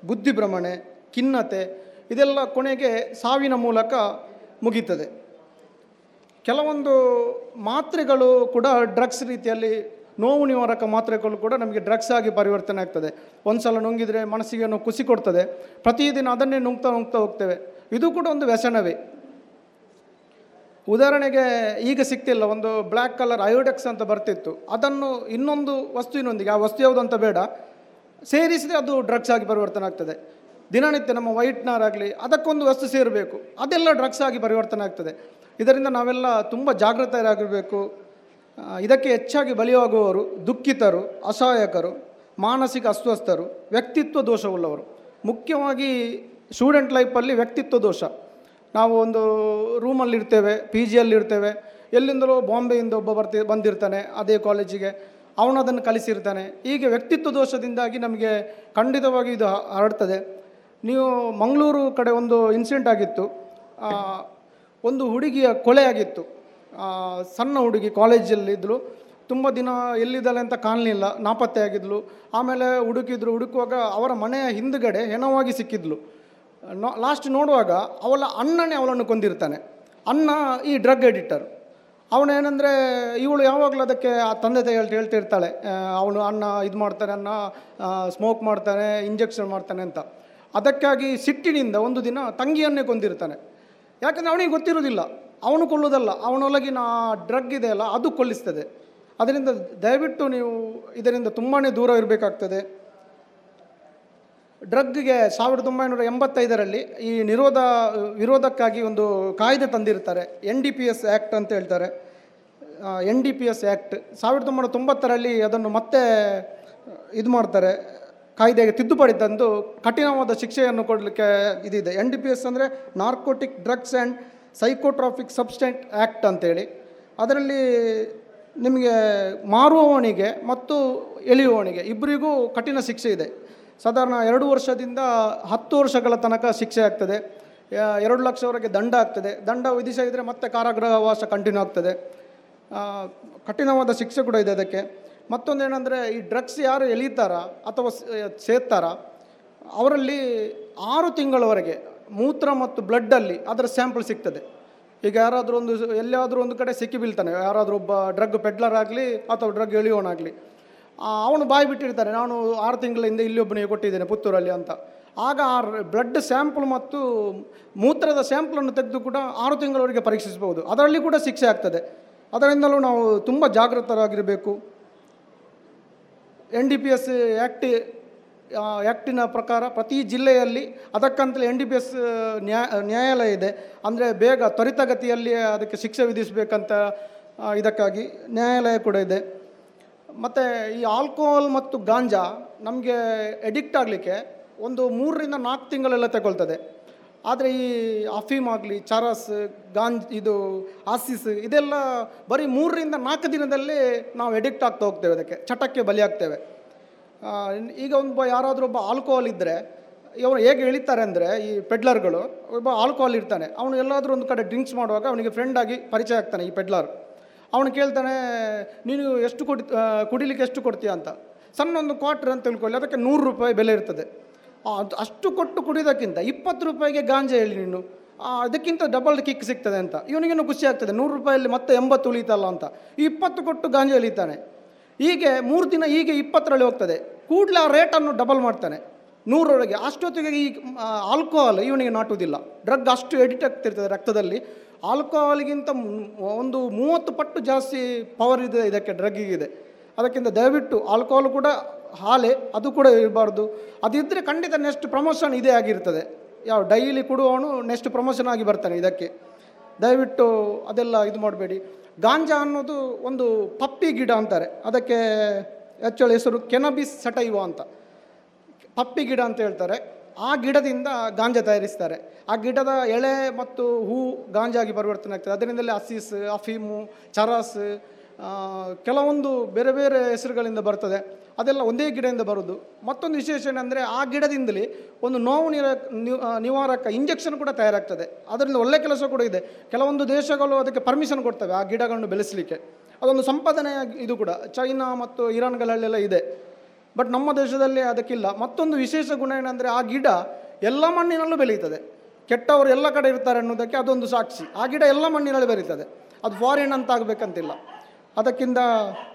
ಬುದ್ಧಿಭ್ರಮಣೆ ಖಿನ್ನತೆ, ಇದೆಲ್ಲ ಕೊನೆಗೆ ಸಾವಿನ ಮೂಲಕ ಮುಗೀತದೆ. ಕೆಲವೊಂದು ಮಾತ್ರೆಗಳು ಕೂಡ ಡ್ರಗ್ಸ್ ರೀತಿಯಲ್ಲಿ ನೋವು ನಿವಾರಕ ಮಾತ್ರೆಗಳು ಕೂಡ ನಮಗೆ ಡ್ರಗ್ಸ್ ಆಗಿ ಪರಿವರ್ತನೆ ಆಗ್ತದೆ. ಒಂದು ಸಲ ನುಂಗಿದರೆ ಮನಸ್ಸಿಗೆ ನೋವು ಖುಷಿ ಕೊಡ್ತದೆ. ಪ್ರತಿದಿನ ಅದನ್ನೇ ನುಂಗ್ತಾ ನುಂಗ್ತಾ ಹೋಗ್ತೇವೆ. ಇದು ಕೂಡ ಒಂದು ವ್ಯಸನವೇ. ಉದಾಹರಣೆಗೆ ಈಗ ಸಿಗ್ತಿಲ್ಲ ಒಂದು ಬ್ಲ್ಯಾಕ್ ಕಲರ್ ಅಯೋಡೆಕ್ಸ್ ಅಂತ ಬರ್ತಿತ್ತು. ಅದನ್ನು ಇನ್ನೊಂದು ವಸ್ತುವಿನೊಂದಿಗೆ ಆ ವಸ್ತು ಯಾವುದು ಅಂತ ಬೇಡ. ಸೇರಿಸಿದರೆ ಅದು ಡ್ರಗ್ಸ್ ಆಗಿ ಪರಿವರ್ತನೆ ಆಗ್ತದೆ. ದಿನನಿತ್ಯ ನಮ್ಮ ವೈಟ್ನರ್ ಆಗಲಿ ಅದಕ್ಕೊಂದು ವಸ್ತು ಸೇರಬೇಕು. ಅದೆಲ್ಲ ಡ್ರಗ್ಸ್ ಆಗಿ ಪರಿವರ್ತನೆ ಆಗ್ತದೆ. ಇದರಿಂದ ನಾವೆಲ್ಲ ತುಂಬ ಜಾಗೃತರಾಗಿರಬೇಕು ಇದಕ್ಕೆ ಹೆಚ್ಚಾಗಿ ಬಲಿಯಾಗುವವರು ದುಃಖಿತರು, ಅಸಹಾಯಕರು, ಮಾನಸಿಕ ಅಸ್ವಸ್ಥರು, ವ್ಯಕ್ತಿತ್ವ ದೋಷವುಳ್ಳವರು. ಮುಖ್ಯವಾಗಿ ಸ್ಟೂಡೆಂಟ್ ಲೈಫಲ್ಲಿ ವ್ಯಕ್ತಿತ್ವ ದೋಷ. ನಾವು ಒಂದು ರೂಮಲ್ಲಿ ಇರ್ತೇವೆ ಪಿ ಜಿಯಲ್ಲಿ ಇರ್ತೇವೆ. ಎಲ್ಲಿಂದಲೋ ಬಾಂಬೆಯಿಂದ ಒಬ್ಬ ಬರ್ತಿ, ಬಂದಿರ್ತಾನೆ, ಅದೇ ಕಾಲೇಜಿಗೆ ಅವನು ಅದನ್ನು ಕಲಿಸಿರ್ತಾನೆ. ಹೀಗೆ ವ್ಯಕ್ತಿತ್ವ ದೋಷದಿಂದಾಗಿ ನಮಗೆ ಖಂಡಿತವಾಗಿ ಇದು ಹರಡ್ತದೆ. ನೀವು ಮಂಗಳೂರು ಕಡೆ ಒಂದು ಇನ್ಸಿಡೆಂಟ್ ಆಗಿತ್ತು. ಒಂದು ಹುಡುಗಿಯ ಕೊಲೆ ಆಗಿತ್ತು. ಸಣ್ಣ ಹುಡುಗಿ ಕಾಲೇಜಲ್ಲಿದ್ದಳು ತುಂಬ ದಿನ ಎಲ್ಲಿದ್ದಾಳೆ ಅಂತ ಕಾಣಲಿಲ್ಲ ನಾಪತ್ತೆ ಆಗಿದ್ಲು. ಆಮೇಲೆ ಹುಡುಕಿದ್ರು, ಹುಡುಕುವಾಗ ಅವರ ಮನೆಯ ಹಿಂದುಗಡೆ ಹೆಣವಾಗಿ ಸಿಕ್ಕಿದ್ಲು. ಲಾಸ್ಟ್ ನೋಡುವಾಗ ಅವಳ ಅಣ್ಣನೇ ಅವಳನ್ನು ಕೊಂದಿರ್ತಾನೆ. ಅಣ್ಣ ಈ ಡ್ರಗ್ ಎಡಿಟರ್ ಅವನೇನೆಂದರೆ, ಇವಳು ಯಾವಾಗಲೂ ಅದಕ್ಕೆ ಆ ತಂದೆ ತಾಯಿ ಹೇಳ್ತಾ ಹೇಳ್ತಿರ್ತಾಳೆ ಅವನು ಅಣ್ಣ ಇದು ಮಾಡ್ತಾನೆ, ಅಣ್ಣ ಸ್ಮೋಕ್ ಮಾಡ್ತಾನೆ ಇಂಜೆಕ್ಷನ್ ಮಾಡ್ತಾನೆ ಅಂತ. ಅದಕ್ಕಾಗಿ ಸಿಟ್ಟಿನಿಂದ ಒಂದು ದಿನ ತಂಗಿಯನ್ನೇ ಕೊಂದಿರ್ತಾನೆ. ಯಾಕಂದರೆ ಅವನಿಗೆ ಗೊತ್ತಿರೋದಿಲ್ಲ ಅವನು ಕೊಲ್ಲೋದಲ್ಲ ಅವನೊಳಗಿನ ಡ್ರಗ್ ಇದೆಯಲ್ಲ ಅದು ಕೊಲ್ಲಿಸ್ತದೆ. ಅದರಿಂದ ದಯವಿಟ್ಟು ನೀವು ಇದರಿಂದ ತುಂಬಾ ದೂರ ಇರಬೇಕಾಗ್ತದೆ. ಡ್ರಗ್ಗೆ ಸಾವಿರದ ಒಂಬೈನೂರ ಎಂಬತ್ತೈದರಲ್ಲಿ ಈ ನಿರೋಧ, ವಿರೋಧಕ್ಕಾಗಿ ಒಂದು ಕಾಯ್ದೆ ತಂದಿರ್ತಾರೆ, N D P S act ಅಂತ ಹೇಳ್ತಾರೆ. N D P S act ಸಾವಿರದ ಒಂಬೈನೂರ ತೊಂಬತ್ತರಲ್ಲಿ ಅದನ್ನು ಮತ್ತೆ ಇದು ಮಾಡ್ತಾರೆ, ಕಾಯ್ದೆಗೆ ತಿದ್ದುಪಡಿ ತಂದು ಕಠಿಣವಾದ ಶಿಕ್ಷೆಯನ್ನು ಕೊಡಲಿಕ್ಕೆ ಇದಿದೆ. ಎನ್ ಡಿ ಪಿ ಎಸ್ ಅಂದರೆ narcotic drugs and psychotropic substance act ಅಂತೇಳಿ. ಅದರಲ್ಲಿ ನಿಮಗೆ ಮಾರುವವನಿಗೆ ಮತ್ತು ಎಳೆಯುವವನಿಗೆ ಇಬ್ಬರಿಗೂ ಕಠಿಣ ಶಿಕ್ಷೆ ಇದೆ. ಸಾಧಾರಣ ಎರಡು ವರ್ಷದಿಂದ ಹತ್ತು ವರ್ಷಗಳ ತನಕ ಶಿಕ್ಷೆ ಆಗ್ತದೆ. ಎರಡು ಲಕ್ಷವರೆಗೆ ದಂಡ ಆಗ್ತದೆ. ದಂಡ ವಿಧಿಸಿದರೆ ಮತ್ತೆ ಕಾರಾಗೃಹವಾಸ ಕಂಟಿನ್ಯೂ ಆಗ್ತದೆ. ಕಠಿಣವಾದ ಶಿಕ್ಷೆ ಕೂಡ ಇದೆ ಅದಕ್ಕೆ. ಮತ್ತೊಂದೇನೆಂದರೆ ಈ ಡ್ರಗ್ಸ್ ಯಾರು ಎಳೀತಾರ ಅಥವಾ ಸೇರ್ತಾರ ಅವರಲ್ಲಿ ಆರು ತಿಂಗಳವರೆಗೆ ಮೂತ್ರ ಮತ್ತು ಬ್ಲಡ್ಡಲ್ಲಿ ಅದರ ಸ್ಯಾಂಪಲ್ ಸಿಗ್ತದೆ. ಈಗ ಯಾರಾದರೂ ಒಂದು ಎಲ್ಲಿಯಾದರೂ ಒಂದು ಕಡೆ ಸಿಕ್ಕಿ ಬೀಳ್ತಾನೆ. ಯಾರಾದರೂ ಒಬ್ಬ ಡ್ರಗ್ ಪೆಡ್ಲರ್ ಆಗಲಿ ಅಥವಾ ಡ್ರಗ್ ಎಳೆಯೋನಾಗಲಿ. ಅವನು ಬಾಯಿ ಬಿಟ್ಟಿರ್ತಾನೆ. ನಾನು ಆರು ತಿಂಗಳಿಂದ ಇಲ್ಲಿ ಒಬ್ಬನಿಗೆ ಕೊಟ್ಟಿದ್ದೇನೆ ಪುತ್ತೂರಲ್ಲಿ ಅಂತ. ಆಗ ಆ ಬ್ಲಡ್ ಸ್ಯಾಂಪಲ್ ಮತ್ತು ಮೂತ್ರದ ಸ್ಯಾಂಪಲನ್ನು ತೆಗೆದು ಕೂಡ ಆರು ತಿಂಗಳವರೆಗೆ ಪರೀಕ್ಷಿಸಬಹುದು. ಅದರಲ್ಲಿ ಕೂಡ ಶಿಕ್ಷೆ ಆಗ್ತದೆ. ಅದರಿಂದಲೂ ನಾವು ತುಂಬ ಜಾಗೃತರಾಗಿರಬೇಕು. N D P S act ಆ್ಯಕ್ಟಿನ ಪ್ರಕಾರ ಪ್ರತಿ ಜಿಲ್ಲೆಯಲ್ಲಿ ಅದಕ್ಕಂತಲೇ ಎನ್ ಡಿ ಪಿ ಎಸ್ ನ್ಯಾಯ ನ್ಯಾಯಾಲಯ ಇದೆ. ಅಂದರೆ ಬೇಗ ತ್ವರಿತಗತಿಯಲ್ಲಿ ಅದಕ್ಕೆ ಶಿಕ್ಷೆ ವಿಧಿಸಬೇಕಂತ ಇದಕ್ಕಾಗಿ ನ್ಯಾಯಾಲಯ ಕೂಡ ಇದೆ. ಮತ್ತು ಈ ಆಲ್ಕೋಹಾಲ್ ಮತ್ತು ಗಾಂಜಾ ನಮಗೆ ಎಡಿಕ್ಟ್ ಆಗಲಿಕ್ಕೆ ಒಂದು ಮೂರರಿಂದ ನಾಲ್ಕು ತಿಂಗಳೆಲ್ಲ ತಗೊಳ್ತದೆ. ಆದರೆ ಈ ಅಫೀಮ್ ಆಗಲಿ ಚರಸ್ ಗಾಂಜ್ ಇದು ಆಸಿಸ್ ಇದೆಲ್ಲ ಬರೀ ಮೂರರಿಂದ ನಾಲ್ಕು ದಿನದಲ್ಲಿ ನಾವು ಎಡಿಕ್ಟ್ ಆಗ್ತಾ ಹೋಗ್ತೇವೆ ಅದಕ್ಕೆ, ಚಟಕ್ಕೆ ಬಲಿಯಾಗ್ತೇವೆ ಈಗ ಒಬ್ಬ ಯಾರಾದರೂ ಒಬ್ಬ ಆಲ್ಕೋಹಾಲ್ ಇದ್ದರೆ ಇವರು ಹೇಗೆ ಎಳಿತಾರೆ ಅಂದರೆ, ಈ ಪೆಡ್ಲರ್ಗಳು ಒಬ್ಬ ಆಲ್ಕೋಹಾಲ್ ಇರ್ತಾನೆ, ಅವನು ಎಲ್ಲಾದರೂ ಒಂದು ಕಡೆ ಡ್ರಿಂಕ್ಸ್ ಮಾಡುವಾಗ ಅವನಿಗೆ ಫ್ರೆಂಡ್ ಆಗಿ ಪರಿಚಯ ಆಗ್ತಾನೆ ಈ ಪೆಡ್ಲರ್ ಅವನು ಕೇಳ್ತಾನೆ, ನೀನು ಎಷ್ಟು ಕೊಡಿ ಕುಡಿಲಿಕ್ಕೆ ಎಷ್ಟು ಕೊಡ್ತೀಯ ಅಂತ. ಸಣ್ಣ ಒಂದು ಕ್ವಾಟ್ರ್ ಅಂತ ತಿಳ್ಕೊಳ್ಳಿ, ಅದಕ್ಕೆ ನೂರು ರೂಪಾಯಿ ಬೆಲೆ ಇರ್ತದೆ. ಅಷ್ಟು ಕೊಟ್ಟು ಕುಡಿಯೋದಕ್ಕಿಂತ ಇಪ್ಪತ್ತು ರೂಪಾಯಿಗೆ ಗಾಂಜಾ ಹೇಳಿ ನೀನು. ಅದಕ್ಕಿಂತ ಡಬಲ್ ಕಿಕ್ ಸಿಗ್ತದೆ ಅಂತ. ಇವನಿಗೇನು ಖುಷಿ ಆಗ್ತದೆ, ನೂರು ರೂಪಾಯಲ್ಲಿ ಮತ್ತೆ ಎಂಬತ್ತು ಉಳಿತಲ್ಲ ಅಂತ. ಈ ಇಪ್ಪತ್ತು ಕೊಟ್ಟು ಗಾಂಜಾ ಎಳಿತಾನೆ. ಹೀಗೆ ಮೂರು ದಿನ ಹೀಗೆ ಇಪ್ಪತ್ತರಲ್ಲಿ ಹೋಗ್ತದೆ. ಕೂಡಲೇ ಆ ರೇಟನ್ನು ಡಬಲ್ ಮಾಡ್ತಾನೆ. ನೂರೊಳಗೆ ಅಷ್ಟೊತ್ತಿಗೆ ಈ ಆಲ್ಕೋಹಾಲ್ ಇವನಿಗೆ ನಾಟುವುದಿಲ್ಲ. ಡ್ರಗ್ ಅಷ್ಟು ಎಡಿಟ್ ಆಗ್ತಿರ್ತದೆ ರಕ್ತದಲ್ಲಿ. ಆಲ್ಕೋಹಾಲ್ಗಿಂತ ಒಂದು ಮೂವತ್ತು ಪಟ್ಟು ಜಾಸ್ತಿ ಪವರ್ ಇದೆ ಇದಕ್ಕೆ ಡ್ರಗ್ಗಿಗಿದೆ ಅದಕ್ಕಿಂತ ದಯವಿಟ್ಟು ಆಲ್ಕೋಹಾಲ್ ಕೂಡ ಹಾಲೆ, ಅದು ಕೂಡ ಇರಬಾರ್ದು. ಅದಿದ್ದರೆ ಖಂಡಿತ ನೆಕ್ಸ್ಟ್ ಪ್ರಮೋಷನ್ ಇದೇ ಆಗಿರ್ತದೆ. ಯಾವ ಡೈಲಿ ಕೊಡುವವನು ನೆಕ್ಸ್ಟ್ ಪ್ರಮೋಷನ್ ಆಗಿ ಬರ್ತಾನೆ ಇದಕ್ಕೆ. ದಯವಿಟ್ಟು ಅದೆಲ್ಲ ಇದು ಮಾಡಬೇಡಿ. ಗಾಂಜಾ ಅನ್ನೋದು ಒಂದು ಪಪ್ಪಿ ಗಿಡ ಅಂತಾರೆ. ಅದಕ್ಕೆ ಆ್ಯಕ್ಚುಲಿ ಹೆಸರು ಕೆನಬಿಸ್ ಸಟೈವ ಅಂತ. ಪಪ್ಪಿ ಗಿಡ ಅಂತ ಹೇಳ್ತಾರೆ. ಆ ಗಿಡದಿಂದ ಗಾಂಜಾ ತಯಾರಿಸ್ತಾರೆ. ಆ ಗಿಡದ ಎಳೆ ಮತ್ತು ಹೂ ಗಾಂಜಾಗಿ ಪರಿವರ್ತನೆ ಆಗ್ತದೆ ಅದರಿಂದಲೇ ಅಸೀಸ್ ಅಫೀಮು, ಚರಸ್ ಕೆಲವೊಂದು ಬೇರೆ ಬೇರೆ ಹೆಸರುಗಳಿಂದ ಬರ್ತದೆ. ಅದೆಲ್ಲ ಒಂದೇ ಗಿಡದಿಂದ ಬರೋದು. ಮತ್ತೊಂದು ವಿಶೇಷ ಏನಂದರೆ ಆ ಗಿಡದಿಂದಲೇ ಒಂದು ನೋವು ನಿರ ನಿವ್- ನಿವಾರಕ ಇಂಜೆಕ್ಷನ್ ಕೂಡ ತಯಾರಾಗ್ತದೆ. ಅದರಿಂದ ಒಳ್ಳೆ ಕೆಲಸ ಕೂಡ ಇದೆ. ಕೆಲವೊಂದು ದೇಶಗಳು ಅದಕ್ಕೆ ಪರ್ಮಿಷನ್ ಕೊಡ್ತವೆ ಆ ಗಿಡಗಳನ್ನು ಬೆಳೆಸಲಿಕ್ಕೆ. ಅದೊಂದು ಸಂಪಾದನೆಯ ಇದು ಕೂಡ. ಚೈನಾ ಮತ್ತು ಇರಾನ್ಗಳಲ್ಲೆಲ್ಲ ಇದೆ. ಬಟ್ ನಮ್ಮ ದೇಶದಲ್ಲಿ ಅದಕ್ಕಿಲ್ಲ. ಮತ್ತೊಂದು ವಿಶೇಷ ಗುಣ ಏನಂದರೆ ಆ ಗಿಡ ಎಲ್ಲ ಮಣ್ಣಿನಲ್ಲೂ ಬೆಳೀತದೆ ಕೆಟ್ಟವರು ಎಲ್ಲ ಕಡೆ ಇರ್ತಾರೆ ಅನ್ನೋದಕ್ಕೆ ಅದೊಂದು ಸಾಕ್ಷಿ. ಆ ಗಿಡ ಎಲ್ಲ ಮಣ್ಣಿನಲ್ಲಿ ಬೆಳೀತದೆ. ಅದು ಫಾರಿನ್ ಅಂತ ಆಗಬೇಕಂತಿಲ್ಲ. ಅದಕ್ಕಿಂತ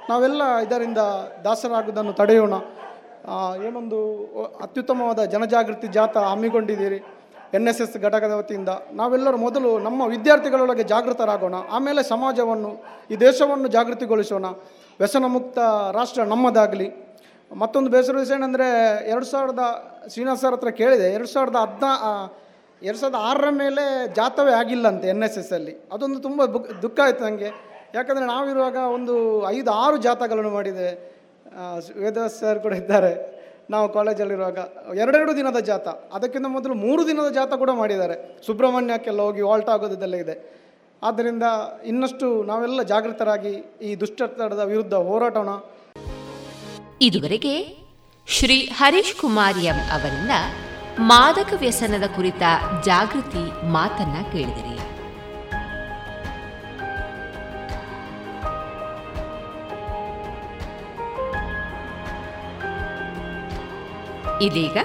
ನಾವೆಲ್ಲ ಇದರಿಂದ ದಾಸರಾಗುವುದನ್ನು ತಡೆಯೋಣ. ಏನೊಂದು ಅತ್ಯುತ್ತಮವಾದ ಜನಜಾಗೃತಿ ಜಾಥಾ ಹಮ್ಮಿಕೊಂಡಿದ್ದೀರಿ. ಎನ್ ಎಸ್ ಎಸ್ ಘಟಕದ ವತಿಯಿಂದ. ನಾವೆಲ್ಲರೂ ಮೊದಲು ನಮ್ಮ ವಿದ್ಯಾರ್ಥಿಗಳೊಳಗೆ ಜಾಗೃತರಾಗೋಣ. ಆಮೇಲೆ ಸಮಾಜವನ್ನು, ಈ ದೇಶವನ್ನು ಜಾಗೃತಿಗೊಳಿಸೋಣ. ವ್ಯಸನ ಮುಕ್ತ ರಾಷ್ಟ್ರ ನಮ್ಮದಾಗಲಿ. ಮತ್ತೊಂದು ಬೇಸರ ವಿಷಯ ಏನಂದರೆ ಎರಡು ಸಾವಿರದ ಶ್ರೀನಿವಾಸ್ ಸರ್ ಹತ್ರ ಕೇಳಿದೆ, ಎರಡು ಸಾವಿರದ ಹದಿನಾ ಎರಡು ಸಾವಿರದ ಆರರ ಮೇಲೆ ಜಾತವೇ ಆಗಿಲ್ಲಂತೆ ಎನ್ ಎಸ್ ಎಸ್ ಅಲ್ಲಿ. ಅದೊಂದು ತುಂಬ ದುಃಖ ಆಯಿತು ನನಗೆ ಯಾಕಂದರೆ ನಾವಿರುವಾಗ ಒಂದು ಐದು, ಆರು ಜಾತಗಳನ್ನು ಮಾಡಿದೆ. ವೇದವ್ಯಾಸ ಸರ್ ಕೂಡ ಇದ್ದಾರೆ. ನಾವು ಕಾಲೇಜಲ್ಲಿರುವಾಗ ಎರಡೆರಡು ದಿನದ ಜಾತ. ಅದಕ್ಕಿಂತ ಮೊದಲು ಮೂರು ದಿನದ ಜಾತ ಕೂಡ ಮಾಡಿದ್ದಾರೆ. ಸುಬ್ರಹ್ಮಣ್ಯಕ್ಕೆಲ್ಲ ಹೋಗಿ ವಾಲ್ಟ್ ಆಗೋದಿದ್ದೆಲ್ಲ ಇದೆ. ಆದ್ದರಿಂದ ಇನ್ನಷ್ಟು ನಾವೆಲ್ಲ ಜಾಗೃತರಾಗಿ ಈ ದುಷ್ಟತನದ ವಿರುದ್ಧ ಹೋರಾಟೋಣ ಇದುವರೆಗೆ ಶ್ರೀ ಹರೀಶ್ ಕುಮಾರ್ ಎಂ ಅವರಿಂದ ಮಾದಕ ವ್ಯಸನದ ಕುರಿತ ಜಾಗೃತಿ ಮಾತನ್ನ ಕೇಳಿದರೆ. ಇದೀಗ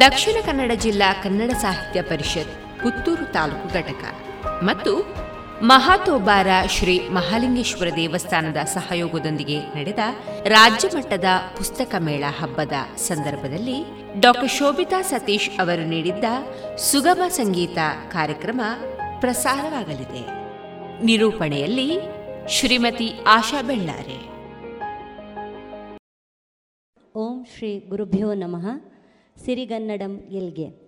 ದಕ್ಷಿಣ ಕನ್ನಡ ಜಿಲ್ಲಾ ಕನ್ನಡ ಸಾಹಿತ್ಯ ಪರಿಷತ್ ಪುತ್ತೂರು ತಾಲೂಕು ಘಟಕ ಮತ್ತು ಮಹಾತೋಬಾರ ಶ್ರೀ ಮಹಾಲಿಂಗೇಶ್ವರ ದೇವಸ್ಥಾನದ ಸಹಯೋಗದೊಂದಿಗೆ ನಡೆದ ರಾಜ್ಯ ಮಟ್ಟದ ಪುಸ್ತಕ ಮೇಳ ಹಬ್ಬದ ಸಂದರ್ಭದಲ್ಲಿ ಡಾಕ್ಟರ್ ಶೋಭಿತಾ ಸತೀಶ್ ಅವರು ನೀಡಿದ್ದ ಸುಗಮ ಸಂಗೀತ ಕಾರ್ಯಕ್ರಮ ಪ್ರಸಾರವಾಗಲಿದೆ. ನಿರೂಪಣೆಯಲ್ಲಿ ಶ್ರೀಮತಿ ಆಶಾ ಬೆಳ್ಳಾರೆ. ಓಂ ಶ್ರೀ ಗುರುಭ್ಯೋ ನಮಃ. ಸಿರಿಗನ್ನಡಂ ಎಲ್ಗೆ.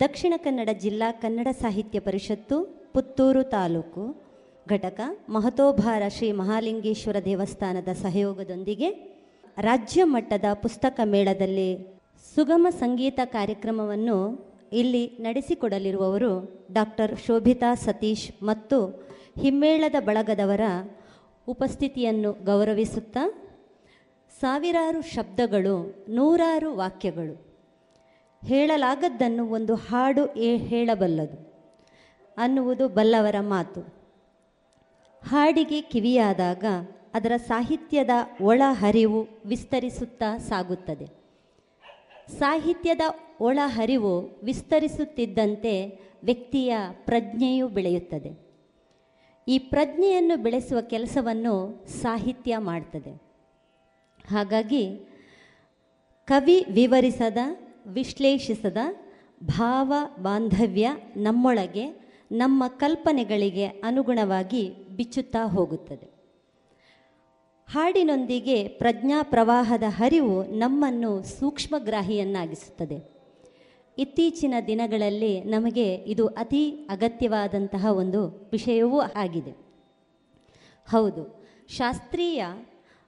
ದಕ್ಷಿಣ ಕನ್ನಡ ಜಿಲ್ಲಾ ಕನ್ನಡ ಸಾಹಿತ್ಯ ಪರಿಷತ್ತು ಪುತ್ತೂರು ತಾಲೂಕು ಘಟಕ ಮಹತೋಭಾರ ಶ್ರೀ ಮಹಾಲಿಂಗೇಶ್ವರ ದೇವಸ್ಥಾನದ ಸಹಯೋಗದೊಂದಿಗೆ ರಾಜ್ಯ ಮಟ್ಟದ ಪುಸ್ತಕ ಮೇಳದಲ್ಲಿ ಸುಗಮ ಸಂಗೀತ ಕಾರ್ಯಕ್ರಮವನ್ನು ಇಲ್ಲಿ ನಡೆಸಿಕೊಡಲಿರುವವರು ಡಾಕ್ಟರ್ ಶೋಭಿತಾ ಸತೀಶ್ ಮತ್ತು ಹಿಮ್ಮೇಳದ ಬಳಗದವರ ಉಪಸ್ಥಿತಿಯನ್ನು ಗೌರವಿಸುತ್ತಾ ಸಾವಿರಾರು ಶಬ್ದಗಳು, ನೂರಾರು ವಾಕ್ಯಗಳು. ಹೇಳಲಾಗದ್ದನ್ನು ಒಂದು ಹಾಡು ಏ- ಹೇಳಬಲ್ಲದು. ಅನ್ನುವುದು ಬಲ್ಲವರ ಮಾತು. ಹಾಡಿಗೆ ಕಿವಿಯಾದಾಗ ಅದರ ಸಾಹಿತ್ಯದ ಒಳ ಹರಿವು ವಿಸ್ತರಿಸುತ್ತಾ ಸಾಗುತ್ತದೆ. ಸಾಹಿತ್ಯದ ಒಳ ಹರಿವು ವಿಸ್ತರಿಸುತ್ತಿದ್ದಂತೆ ವ್ಯಕ್ತಿಯ ಪ್ರಜ್ಞೆಯು ಬೆಳೆಯುತ್ತದೆ. ಈ ಪ್ರಜ್ಞೆಯನ್ನು ಬೆಳೆಸುವ ಕೆಲಸವನ್ನು ಸಾಹಿತ್ಯ ಮಾಡ್ತದೆ. ಹಾಗಾಗಿ ಕವಿ ವಿವರಿಸದ, ವಿಶ್ಲೇಷಿಸದ ಭಾವ ಬಾಂಧವ್ಯ ನಮ್ಮೊಳಗೆ ನಮ್ಮ ಕಲ್ಪನೆಗಳಿಗೆ ಅನುಗುಣವಾಗಿ ಬಿಚ್ಚುತ್ತಾ ಹೋಗುತ್ತದೆ. ಹಾಡಿನೊಂದಿಗೆ ಪ್ರಜ್ಞಾ ಪ್ರವಾಹದ ಹರಿವು ನಮ್ಮನ್ನು ಸೂಕ್ಷ್ಮಗ್ರಾಹಿಯನ್ನಾಗಿಸುತ್ತದೆ. ಇತ್ತೀಚಿನ ದಿನಗಳಲ್ಲಿ ನಮಗೆ ಇದು ಅತಿ ಅಗತ್ಯವಾದಂತಹ ಒಂದು ವಿಷಯವೂ ಆಗಿದೆ. ಹೌದು, ಶಾಸ್ತ್ರೀಯ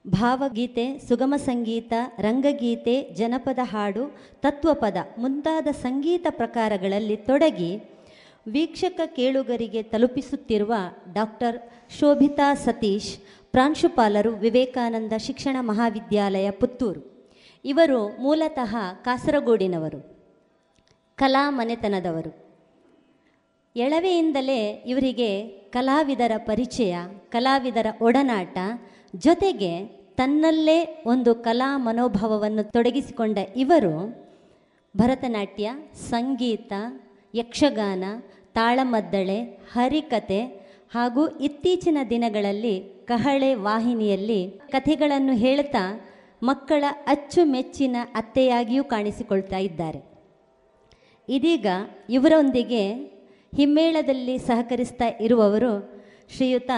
ಭಾವಗೀತೆ, ಸುಗಮ ಸಂಗೀತ, ರಂಗಗೀತೆ, ಜನಪದ ಹಾಡು, ತತ್ವಪದ ಮುಂತಾದ ಸಂಗೀತ ಪ್ರಕಾರಗಳಲ್ಲಿ ತೊಡಗಿ ವೀಕ್ಷಕ ಕೇಳುಗರಿಗೆ ತಲುಪಿಸುತ್ತಿರುವ ಡಾಕ್ಟರ್ ಶೋಭಿತಾ ಸತೀಶ್, ಪ್ರಾಂಶುಪಾಲರು ವಿವೇಕಾನಂದ ಶಿಕ್ಷಣ ಮಹಾವಿದ್ಯಾಲಯ ಪುತ್ತೂರು. ಇವರು ಮೂಲತಃ ಕಾಸರಗೋಡಿನವರು. ಕಲಾ ಮನೆತನದವರು. ಎಳವೆಯಿಂದಲೇ ಇವರಿಗೆ ಕಲಾವಿದರ ಪರಿಚಯ, ಕಲಾವಿದರ ಒಡನಾಟ, ಜೊತೆಗೆ ತನ್ನಲ್ಲೇ ಒಂದು ಕಲಾ ಮನೋಭಾವವನ್ನು ತೊಡಗಿಸಿಕೊಂಡ ಇವರು ಭರತನಾಟ್ಯ, ಸಂಗೀತ ಯಕ್ಷಗಾನ, ತಾಳಮದ್ದಳೆ, ಹರಿಕತೆ ಹಾಗೂ ಇತ್ತೀಚಿನ ದಿನಗಳಲ್ಲಿ ಕಹಳೆ ವಾಹಿನಿಯಲ್ಲಿ ಕಥೆಗಳನ್ನು ಹೇಳ್ತಾ ಮಕ್ಕಳ ಅಚ್ಚುಮೆಚ್ಚಿನ ಅತ್ತೆಯಾಗಿಯೂ ಕಾಣಿಸಿಕೊಳ್ತಾ ಇದ್ದಾರೆ. ಇದೀಗ ಇವರೊಂದಿಗೆ ಹಿಮ್ಮೇಳದಲ್ಲಿ ಸಹಕರಿಸ್ತಾ ಇರುವವರು ಶ್ರೀಯುತ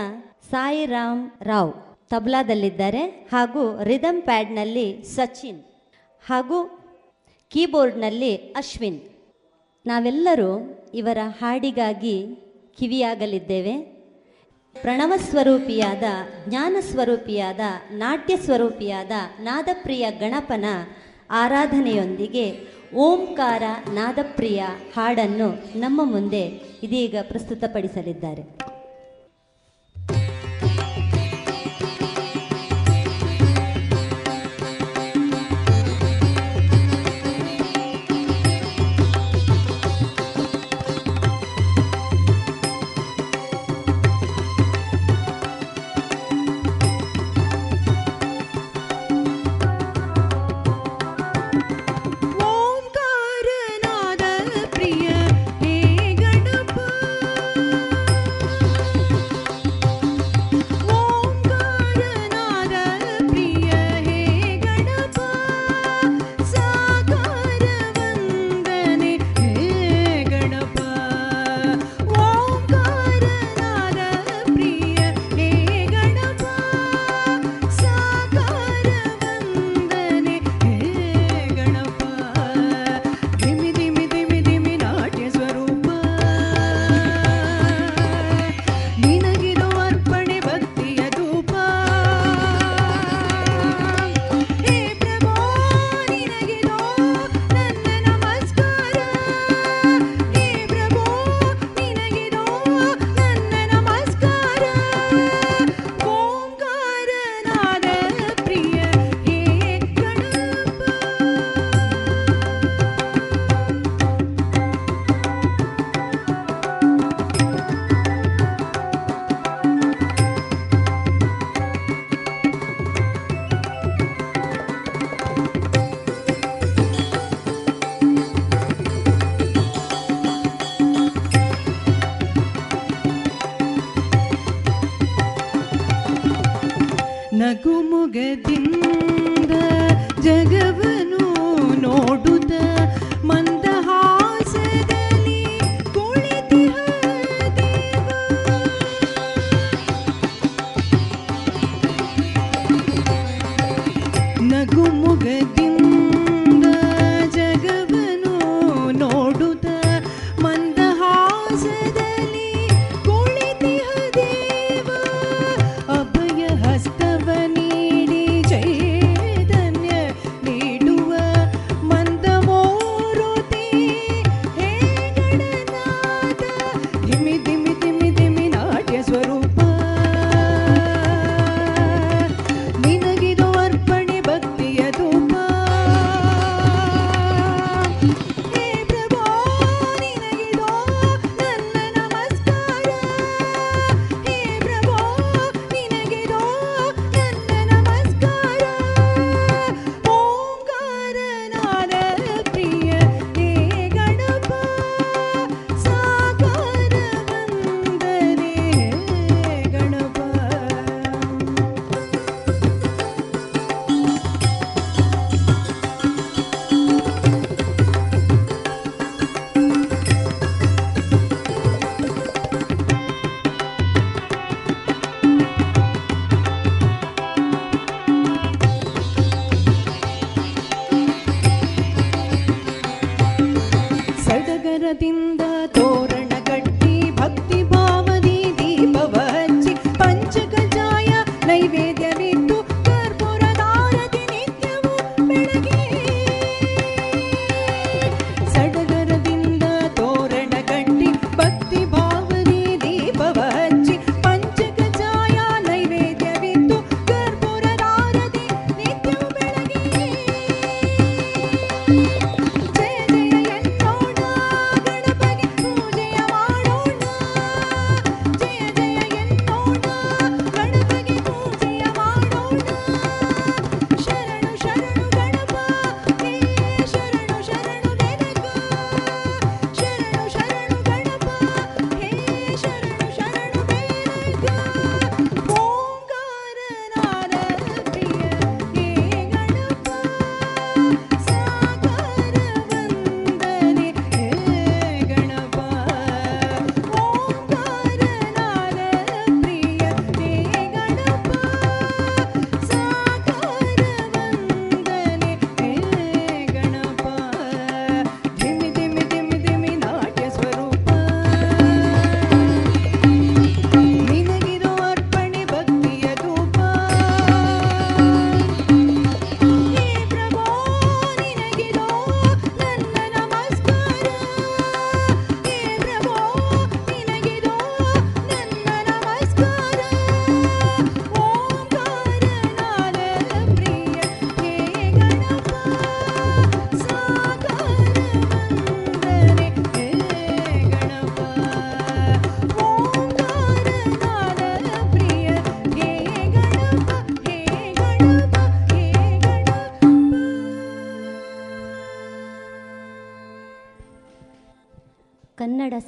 ಸಾಯಿರಾಮ್ ರಾವ್ ತಬ್ಲಾದಲ್ಲಿದ್ದಾರೆ ಹಾಗೂ ರಿದಮ್ ಪ್ಯಾಡ್ನಲ್ಲಿ ಸಚಿನ್ ಹಾಗೂ ಕೀಬೋರ್ಡ್ನಲ್ಲಿ ಅಶ್ವಿನ್. ನಾವೆಲ್ಲರೂ ಇವರ ಹಾಡಿಗಾಗಿ ಕಿವಿಯಾಗಲಿದ್ದೇವೆ. ಪ್ರಣವ ಸ್ವರೂಪಿಯಾದ ಜ್ಞಾನ ಸ್ವರೂಪಿಯಾದ ನಾಟ್ಯ ಸ್ವರೂಪಿಯಾದ ನಾದಪ್ರಿಯ ಗಣಪನ ಆರಾಧನೆಯೊಂದಿಗೆ ಓಂಕಾರ ನಾದಪ್ರಿಯ ಹಾಡನ್ನು ನಮ್ಮ ಮುಂದೆ ಇದೀಗ ಪ್ರಸ್ತುತಪಡಿಸಲಿದ್ದಾರೆ.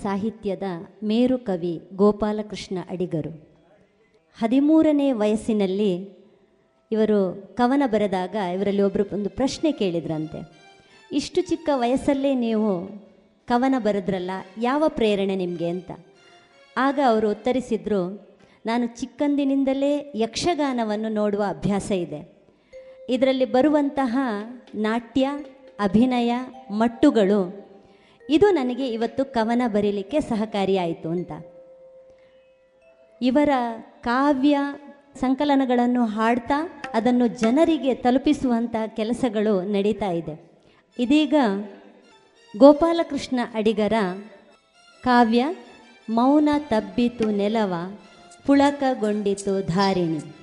ಸಾಹಿತ್ಯದ ಮೇರು ಕವಿ ಗೋಪಾಲಕೃಷ್ಣ ಅಡಿಗರು. ಹದಿಮೂರನೇ ವಯಸ್ಸಿನಲ್ಲಿ ಇವರು ಕವನ ಬರೆದಾಗ ಇವರಲ್ಲಿ ಒಬ್ಬರು ಒಂದು ಪ್ರಶ್ನೆ ಕೇಳಿದ್ರಂತೆ. ಇಷ್ಟು ಚಿಕ್ಕ ವಯಸ್ಸಲ್ಲೇ ನೀವು ಕವನ ಬರೆದ್ರಲ್ಲ, ಯಾವ ಪ್ರೇರಣೆ ನಿಮಗೆ ಅಂತ. ಆಗ ಅವರು ಉತ್ತರಿಸಿದ್ರು, ನಾನು ಚಿಕ್ಕಂದಿನಿಂದಲೇ ಯಕ್ಷಗಾನವನ್ನು ನೋಡುವ ಅಭ್ಯಾಸ ಇದೆ. ಇದರಲ್ಲಿ ಬರುವಂತಹ ನಾಟ್ಯ, ಅಭಿನಯ, ಮಟ್ಟುಗಳು ಇದು ನನಗೆ ಇವತ್ತು ಕವನ ಬರೀಲಿಕ್ಕೆ ಸಹಕಾರಿಯಾಯಿತು ಅಂತ. ಇವರ ಕಾವ್ಯ ಸಂಕಲನಗಳನ್ನು ಹಾಡ್ತಾ ಅದನ್ನು ಜನರಿಗೆ ತಲುಪಿಸುವಂಥ ಕೆಲಸಗಳು ನಡೀತಾ ಇದೆ. ಇದೀಗ ಗೋಪಾಲಕೃಷ್ಣ ಅಡಿಗರ ಕಾವ್ಯ ಮೌನ ತಬ್ಬಿತು ನೆಲವ ಪುಳಕಗೊಂಡಿತು ಧಾರಿಣಿ.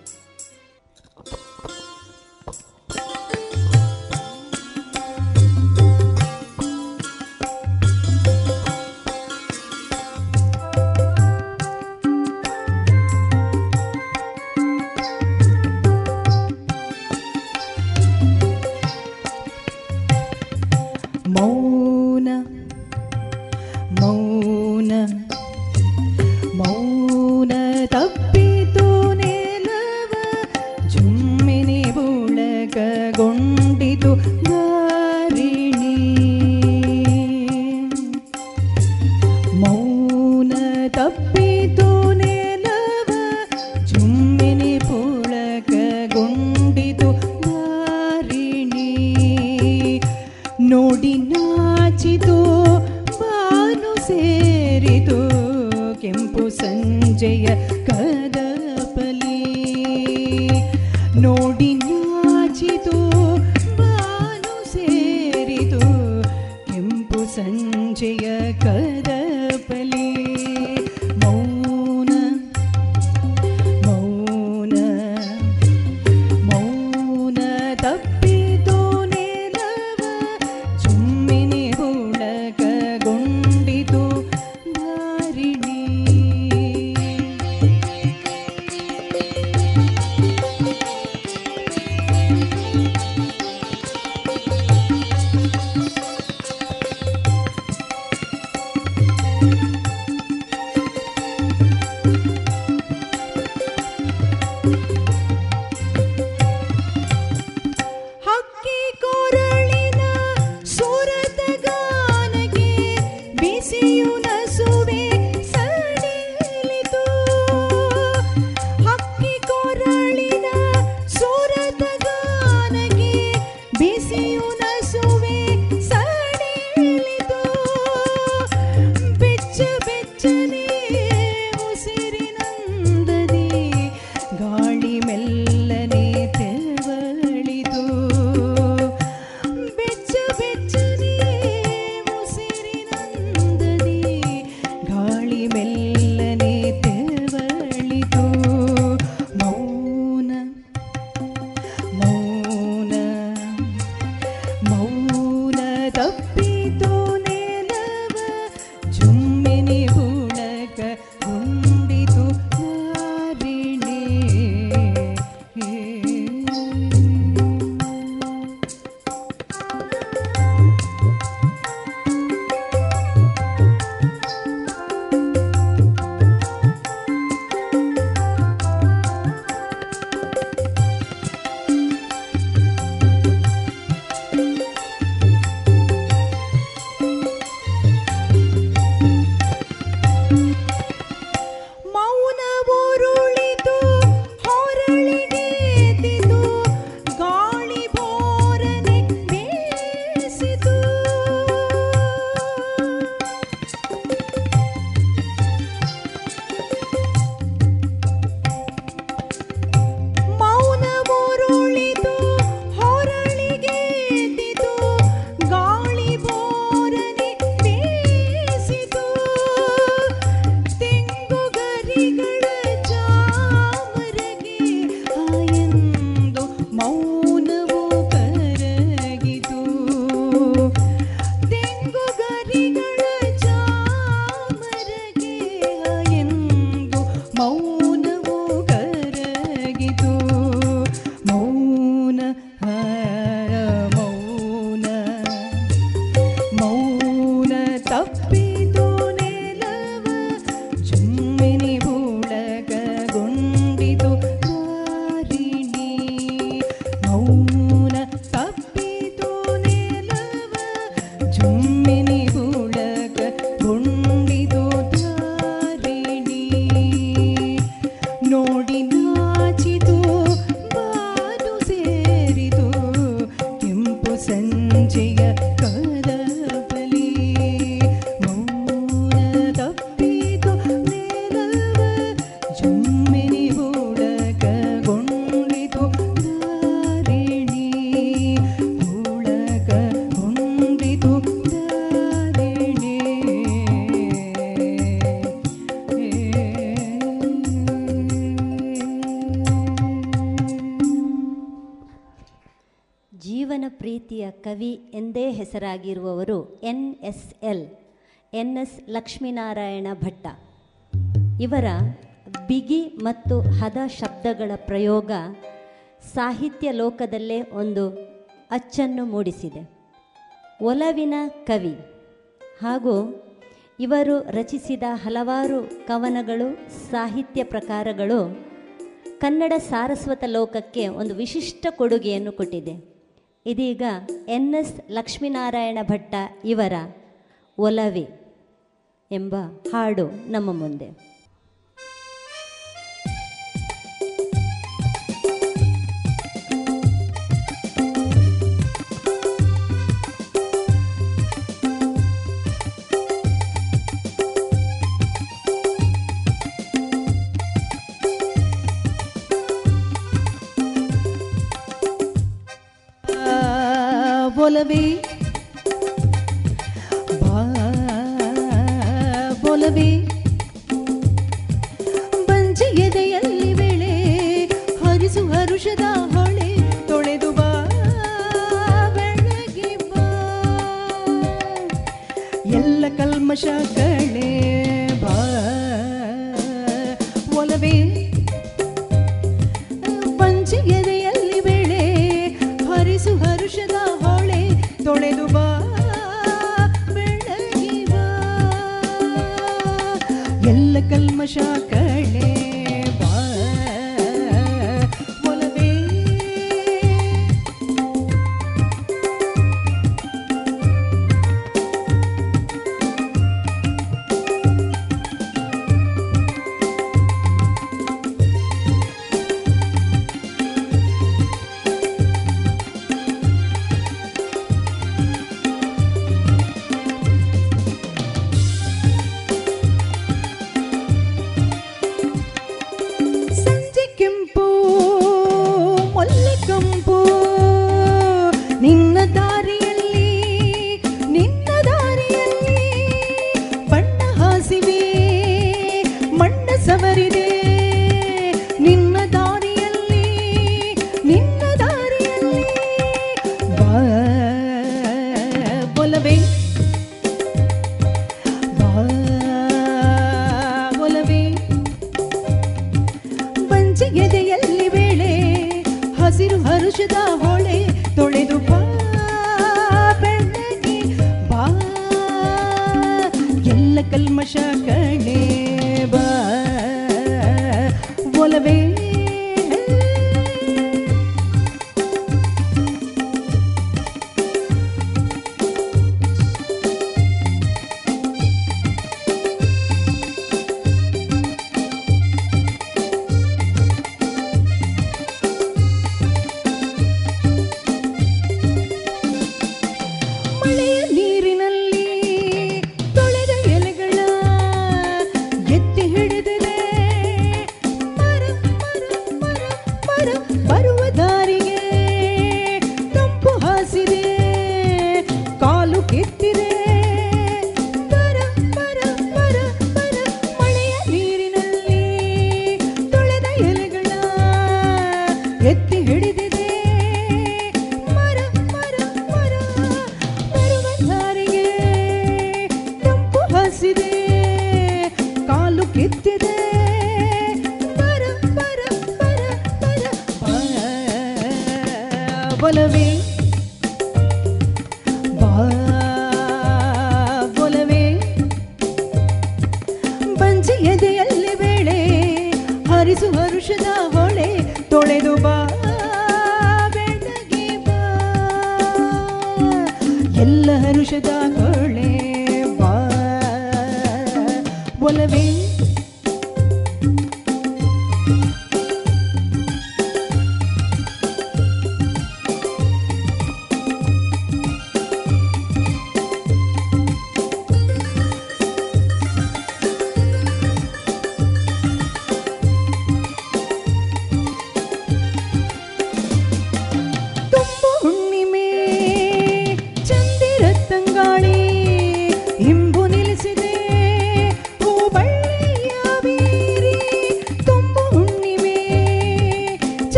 ஆழி மெல்ல ಆಗಿರುವವರು N S L, N S Lakshminarayana Bhatta. ಇವರ ಬಿಗಿ ಮತ್ತು ಹದ ಶಬ್ದಗಳ ಪ್ರಯೋಗ ಸಾಹಿತ್ಯ ಲೋಕದಲ್ಲೇ ಒಂದು ಅಚ್ಚನ್ನು ಮೂಡಿಸಿದೆ. ಒಲವಿನ ಕವಿ ಹಾಗೂ ಇವರು ರಚಿಸಿದ ಹಲವಾರು ಕವನಗಳು, ಸಾಹಿತ್ಯ ಪ್ರಕಾರಗಳು ಕನ್ನಡ ಸಾರಸ್ವತ ಲೋಕಕ್ಕೆ ಒಂದು ವಿಶಿಷ್ಟ ಕೊಡುಗೆಯನ್ನು ಕೊಟ್ಟಿದೆ. ಇದೀಗ ಎನ್ ಎಸ್ ಲಕ್ಷ್ಮೀನಾರಾಯಣ ಭಟ್ಟ ಇವರ ಒಲವೆ ಎಂಬ ಹಾಡು ನಮ್ಮ ಮುಂದೆ. বলবে ಬೊಲವೆ? ಬಂಜಿಗೆದೆಯಲ್ಲಿ ಬೆಳೆ ಹರಿಸು ಹರುಷದ ಹೊಳೆ ತೊಳೆದು ಬಾ ಬೆಳಗಿ ಬಾ. ಎಲ್ಲ ಕಲ್ಮಶ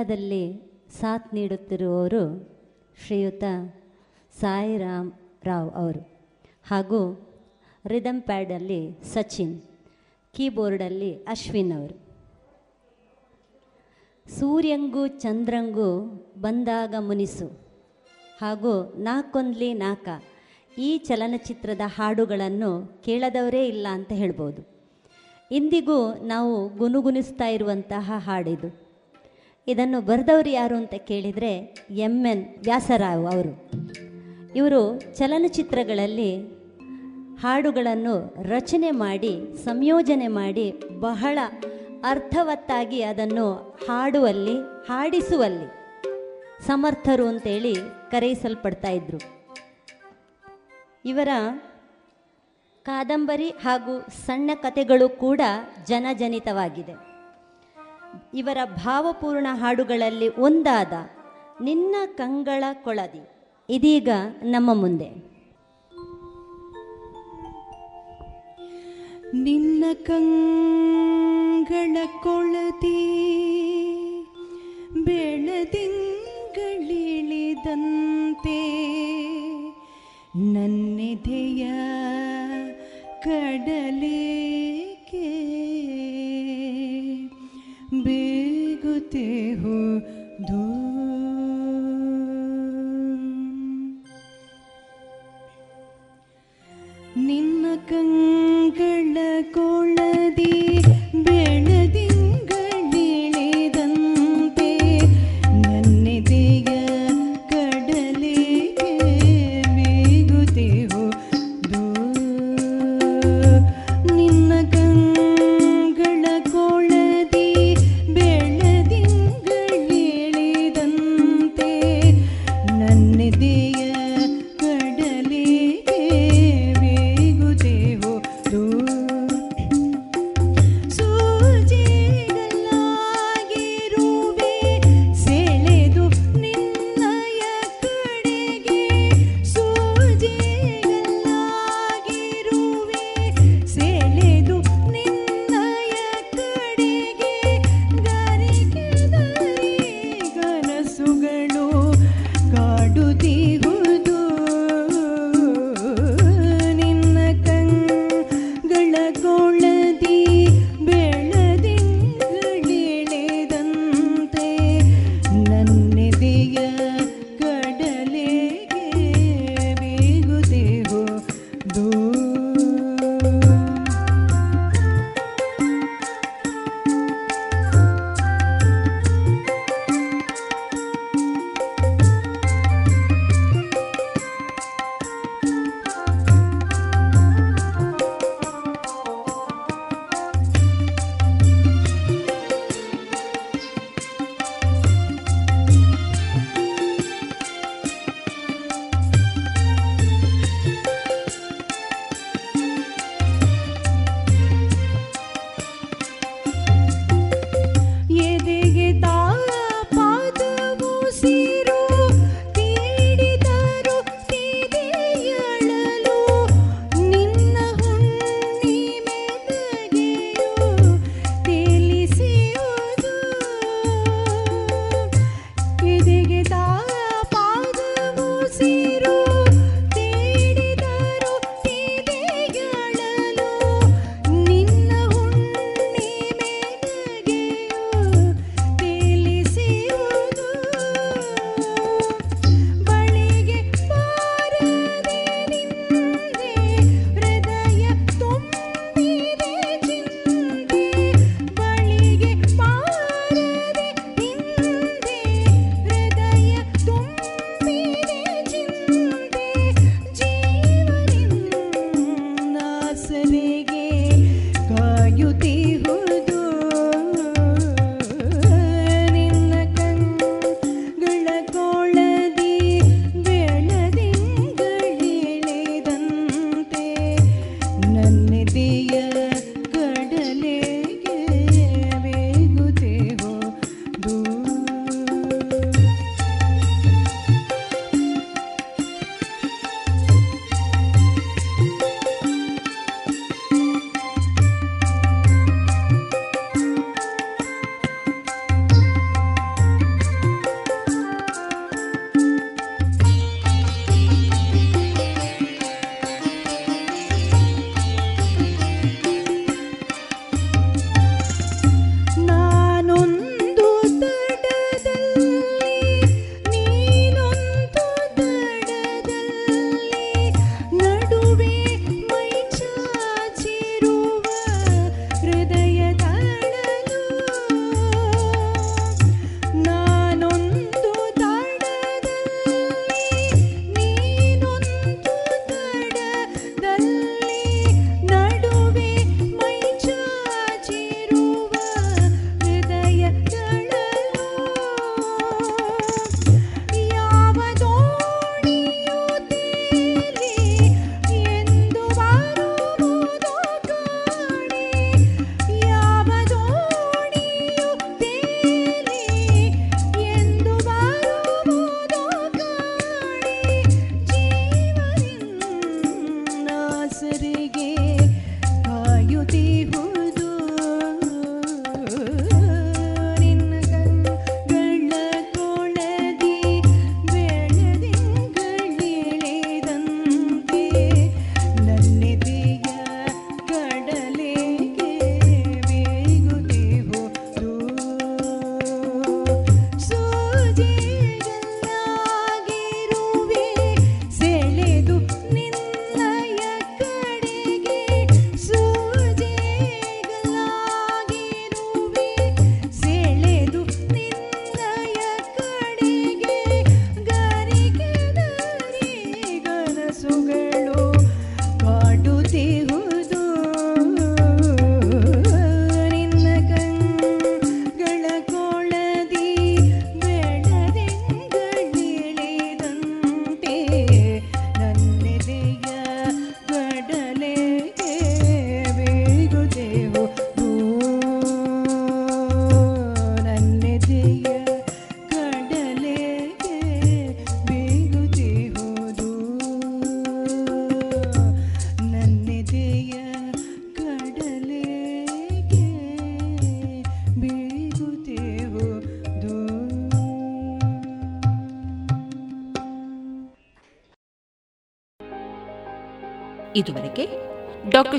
ತಬ್ಲಾದಲ್ಲಿ ಸಾಥ್ ನೀಡುತ್ತಿರುವವರು ಶ್ರೀಯುತ ಸಾಯಿರಾಮ್ ರಾವ್ ಅವರು ಹಾಗೂ ರಿದಮ್ ಪ್ಯಾಡಲ್ಲಿ ಸಚಿನ್ ಕೀಬೋರ್ಡಲ್ಲಿ ಅಶ್ವಿನ್ ಅವರು. ಸೂರ್ಯಂಗೂ ಚಂದ್ರಂಗೂ ಬಂದಾಗ ಮುನಿಸು ಹಾಗೂ ನಾಕೊಂದ್ಲಿ ನಾಕ ಈ ಚಲನಚಿತ್ರದ ಹಾಡುಗಳನ್ನು ಕೇಳದವರೇ ಇಲ್ಲ ಅಂತ ಹೇಳ್ಬೋದು. ಇಂದಿಗೂ ನಾವು ಗುನುಗುನಿಸ್ತಾ ಇರುವಂತಹ ಹಾಡಿದು. ಇದನ್ನು ಬರೆದವರು ಯಾರು ಅಂತ ಕೇಳಿದರೆ ಎಂ ಎನ್ ವ್ಯಾಸರಾವ್ ಅವರು. ಇವರು ಚಲನಚಿತ್ರಗಳಲ್ಲಿ ಹಾಡುಗಳನ್ನು ರಚನೆ ಮಾಡಿ, ಸಂಯೋಜನೆ ಮಾಡಿ ಬಹಳ ಅರ್ಥವತ್ತಾಗಿ ಅದನ್ನು ಹಾಡುವಲ್ಲಿ, ಹಾಡಿಸುವಲ್ಲಿ ಸಮರ್ಥರು ಅಂತೇಳಿ ಕರೆಯಿಸಲ್ಪಡ್ತಾ ಇದ್ರು. ಇವರ ಕಾದಂಬರಿ ಹಾಗೂ ಸಣ್ಣ ಕಥೆಗಳು ಕೂಡ ಜನಜನಿತವಾಗಿದೆ. ಇವರ ಭಾವಪೂರ್ಣ ಹಾಡುಗಳಲ್ಲಿ ಒಂದಾದ ನಿನ್ನ ಕಂಗಳ ಕೊಳದಿ. ಇದೀಗ ನಮ್ಮ ಮುಂದೆ. ನಿನ್ನ ಕಂಗಳ ಕೊಳದಿ ಬೆಳದಿಂಗಳಿಳಿದಂತೆ ನನ್ನೆದೆಯ ಕಡಲೇಕೆ? जीते हो निन्न ो कोळदी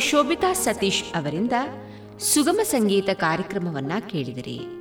ಶೋಭಿತಾ ಸತೀಶ್ ಅವರಿಂದ ಸುಗಮ ಸಂಗೀತ ಕಾರ್ಯಕ್ರಮವನ್ನ ಕೇಳಿದಿರಿ.